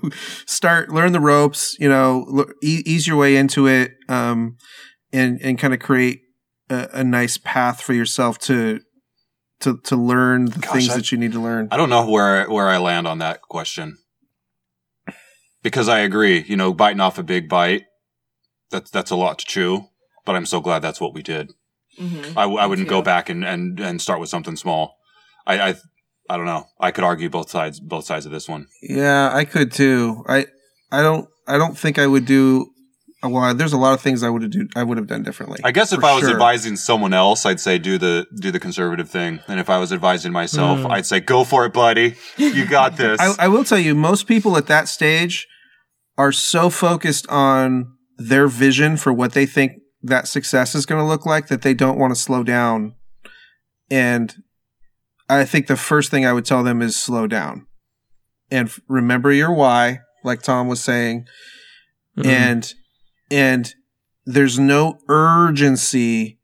start, learn the ropes. You know, l- e- ease your way into it, um, and and kind of create a, a nice path for yourself to to to learn the Gosh, things I- that you need to learn. I don't know where where I land on that question because I agree. You know, biting off a big bite that's that's a lot to chew. But I'm so glad that's what we did. Mm-hmm. I, w- I wouldn't go back and, and, and start with something small. I, I I don't know. I could argue both sides both sides of this one. Yeah, I could too. I I don't I don't think I would do. Well, there's a lot of things I would have do. I would have done differently. I guess if I was sure. advising someone else, I'd say do the do the conservative thing. And if I was advising myself, Mm. I'd say go for it, buddy. You got this. I, I will tell you, most people at that stage are so focused on their vision for what they think that success is going to look like that they don't want to slow down. And I think the first thing I would tell them is slow down and f- remember your why, like Tom was saying, Mhm. and and there's no urgency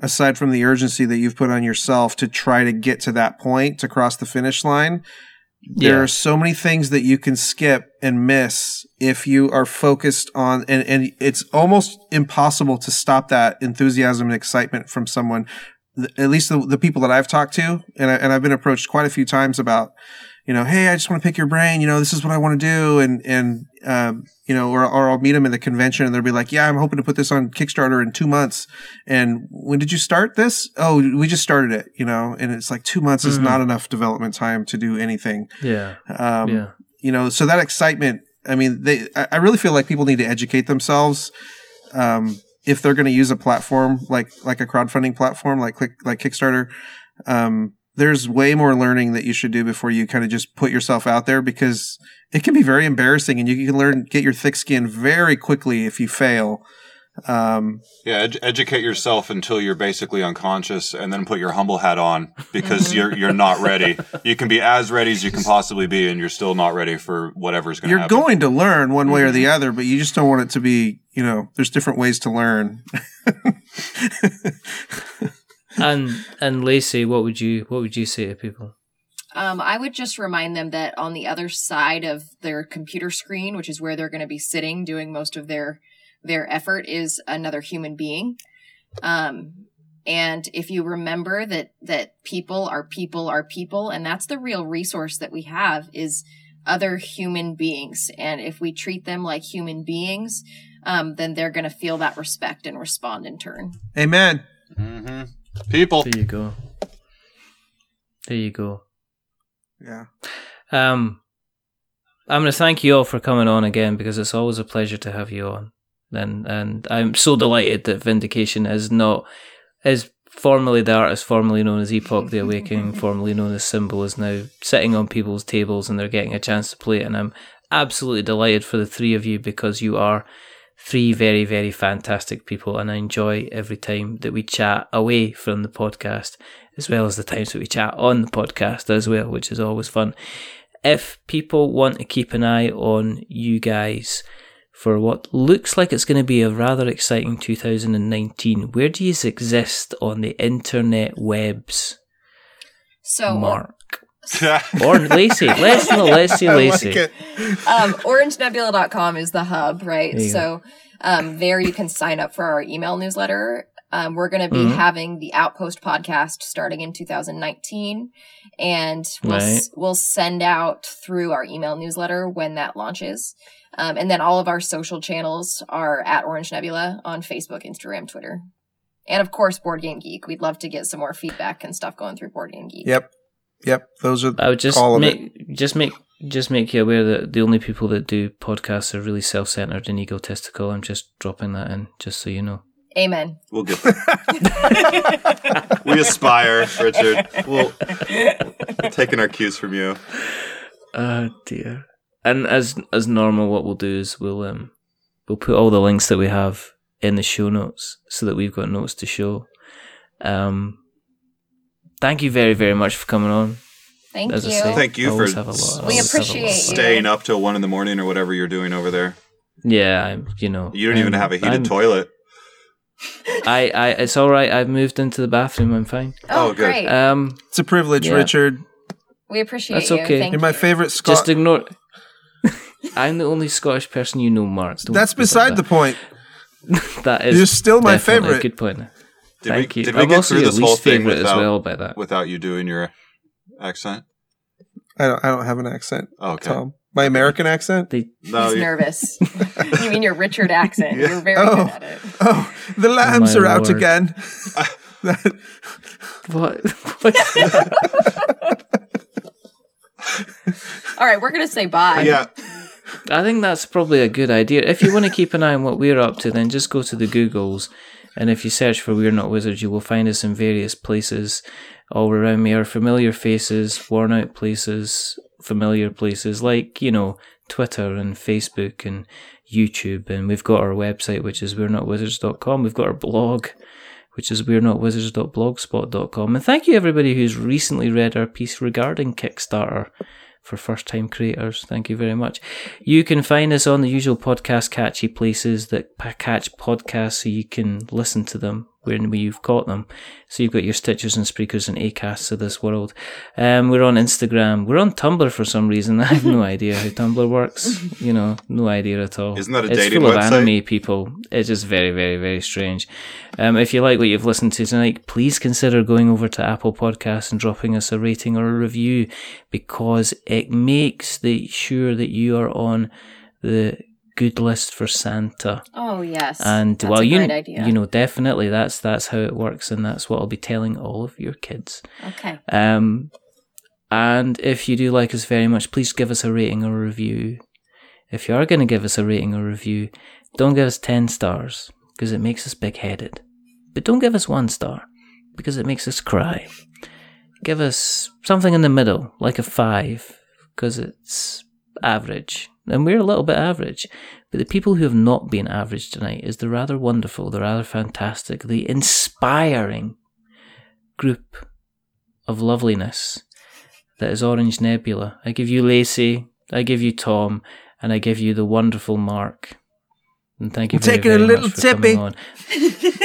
aside from the urgency that you've put on yourself to try to get to that point to cross the finish line there Yeah. are so many things that you can skip and miss if you are focused on and, and it's almost impossible to stop that enthusiasm and excitement from someone at least the, the people that i've talked to and, I, and i've been approached quite a few times about you know, hey, I just want to pick your brain. You know, this is what I want to do, and and um, you know, or or I'll meet them in the convention, and they'll be like, yeah, I'm hoping to put this on Kickstarter in two months. And when did you start this? Oh, we just started it. You know, and it's like two months is Mhm. not enough development time to do anything. Yeah. Um, yeah. you know, so that excitement. I mean, they. I I really feel like people need to educate themselves. Um, if they're going to use a platform like like a crowdfunding platform like click like Kickstarter, um, there's way more learning that you should do before you kind of just put yourself out there because it can be very embarrassing and you can learn get your thick skin very quickly if you fail. Um, Yeah, ed- educate yourself until you're basically unconscious, and then put your humble hat on because you're you're not ready. You can be as ready as you can possibly be, and you're still not ready for whatever's going to you're happen. going to learn one way or the other, but you just don't want it to be. You know, there's different ways to learn. And and Lacey, what would you what would you say to people? Um, I would just remind them that on the other side of their computer screen, which is where they're going to be sitting doing most of their their effort, is another human being. Um, and if you remember that that people are people are people, and that's the real resource that we have is other human beings. And if we treat them like human beings, um, then they're going to feel that respect and respond in turn. Amen. hmm People. There you go. There you go. Yeah. Um, I'm going to thank you all for coming on again because it's always a pleasure to have you on. And and I'm so delighted that Vindication is not is formerly the artist formerly known as Epoch the Awakening, formerly known as Symbol, is now sitting on people's tables and they're getting a chance to play it. And I'm absolutely delighted for the three of you because you are three very, very fantastic people and I enjoy every time that we chat away from the podcast as well as the times that we chat on the podcast as well, which is always fun. If people want to keep an eye on you guys for what looks like it's going to be a rather exciting 2019, where do you exist on the internet webs, So, Mark? Or Lacey? Let's know, let's see I like um, orangenebula.com is the hub, right? So um, there you can sign up for our email newsletter. Um, we're going to be Mhm. having the Outpost podcast starting in 2019, and we'll s- we'll send out through our email newsletter when that launches. Um, and then all of our social channels are at Orange Nebula on Facebook, Instagram, Twitter, and of course Board Game Geek. We'd love to get some more feedback and stuff going through Board Game Geek. Yep. Yep. Those are I would just all of make just make just make you aware that the only people that do podcasts are really self centered and egotistical. I'm just dropping that in, just so you know. Amen. We'll get there. we aspire, Richard. We'll we're taking our cues from you. Oh dear. And as as normal, what we'll do is we'll um we'll put all the links that we have in the show notes so that we've got notes to show. Um, thank you very very much for coming on. Thank As you. say, Thank you I always for have a lot- I s- We always have a lot appreciate. Staying up till one in the morning or whatever you're doing over there. Yeah, I'm, you know. You don't even I'm- have a heated I'm- toilet. I, I, it's all right. I've moved into the bathroom. I'm fine. Oh, Oh, good. great. Um, it's a privilege, Yeah. Richard. we appreciate that's you. okay. Thank You're my you. favorite Scot. just ignore. I'm the only Scottish person you know, Mark. Don't That's be like beside the point. That is You're still my favorite. A good point. Did Thank we, you. Did we I'm get also through this whole thing favorite as without, well by that. without you doing your accent? I don't. I don't have an accent, Oh, okay. Tom. My American accent. They, No, He's you- nervous. you mean your Richard accent? Yeah. You're very Oh. good at it. Oh, the lambs my are out lord. again. That- what? what? All right, we're gonna say bye. yeah. I think that's probably a good idea. If you want to keep an eye on what we're up to, then just go to the Googles, and if you search for "We're Not Wizards," you will find us in various places all around me. Our familiar faces, worn out places, familiar places like you know Twitter and Facebook and YouTube, and we've got our website, which is we're not wizards.com. We've got our blog, which is we're. And thank you everybody who's recently read our piece regarding Kickstarter for first time creators. Thank you very much. You can find us on the usual podcast catchy places that catch podcasts so you can listen to them when you've caught them. So you've got your Stitchers and Spreakers and Acasts of this world. Um, we're on Instagram. We're on Tumblr for some reason. I have no idea how Tumblr works. You know, no idea at all. Isn't that a it's full website? of anime people. It's just very, very, very strange. Um, if you like what you've listened to tonight, please consider going over to Apple Podcasts and dropping us a rating or a review because it makes the sure that you are on the good list for Santa. Oh yes. And That's well, a you great idea. you know definitely that's that's how it works, and that's what I'll be telling all of your kids. Okay. Um, and if you do like us very much, please give us a rating or review. If you are going to give us a rating or review, don't give us ten stars because it makes us big headed. But don't give us one star because it makes us cry. Give us something in the middle, like a five, because it's average. And we're a little bit average. But the people who have not been average tonight is the rather wonderful, the rather fantastic, the inspiring group of loveliness that is Orange Nebula. I give you Lacey, I give you Tom, and I give you the wonderful Mark. And thank you I'm very, taking a little much for coming tippy.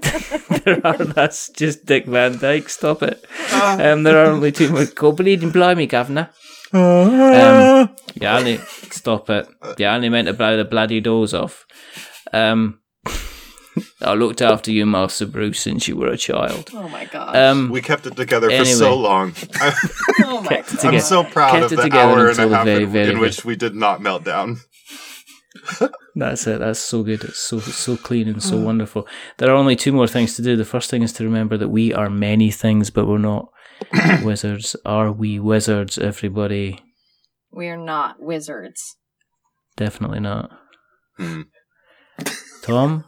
there are, that's just Dick Van Dyke. Stop it. Um, there are only two more. Go blimey, governor. Um, yeah, only stop it. Yeah, I only meant to blow the bloody doors off. Um, I looked after you, Master Bruce, since you were a child. Oh my god. Um, We kept it together for so long. I, oh my kept it god. I'm so proud Kept of it the together hour and a half very, in, very in good. which we did not melt down. That's it. That's so good. It's so so clean and so wonderful. There are only two more things to do. The first thing is to remember that we are many things, but we're not wizards. Are we wizards? Everybody, We are not wizards. definitely not. Hmm. Tom,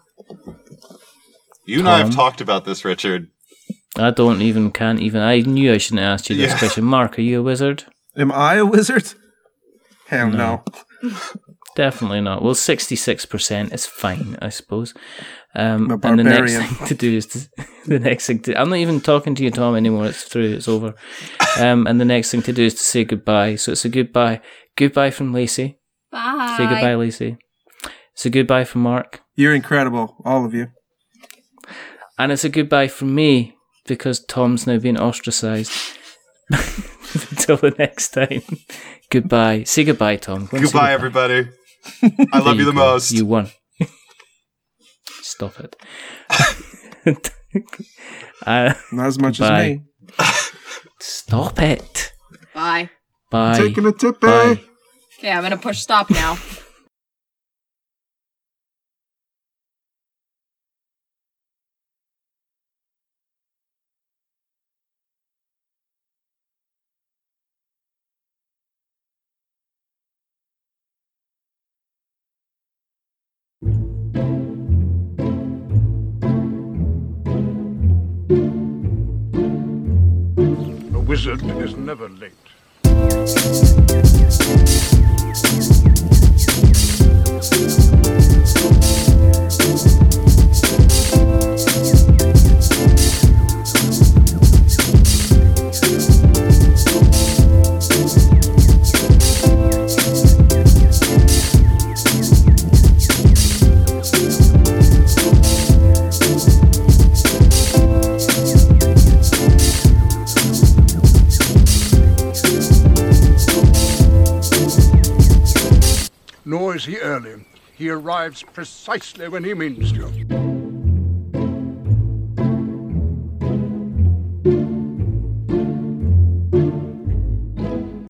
You and I have talked about this, Richard. I don't even can't even. I knew I shouldn't have asked you this Yeah. question. Mark, are you a wizard? Am I a wizard? Hell No. no. Definitely not. Well, sixty-six percent is fine, I suppose. Um, I'm a and the next thing to do is to, the next thing. To, I'm not even talking to you, Tom, anymore. It's through. It's over. Um, and the next thing to do is to say goodbye. So it's a goodbye. Goodbye from Lacey. Bye. Say goodbye, Lacey. It's a goodbye from Mark, You're incredible, all of you. and it's a goodbye from me because Tom's now been ostracized. Until the next time. goodbye. Say goodbye, Tom. Go and Goodbye, everybody. I love There you the go. most. You won. Stop it. uh, Not as much Bye. as me. stop it. Bye. Bye. Taking a tippy. Bye. Okay, I'm gonna push stop now. Wizard is never late. Early. He arrives precisely when he means to.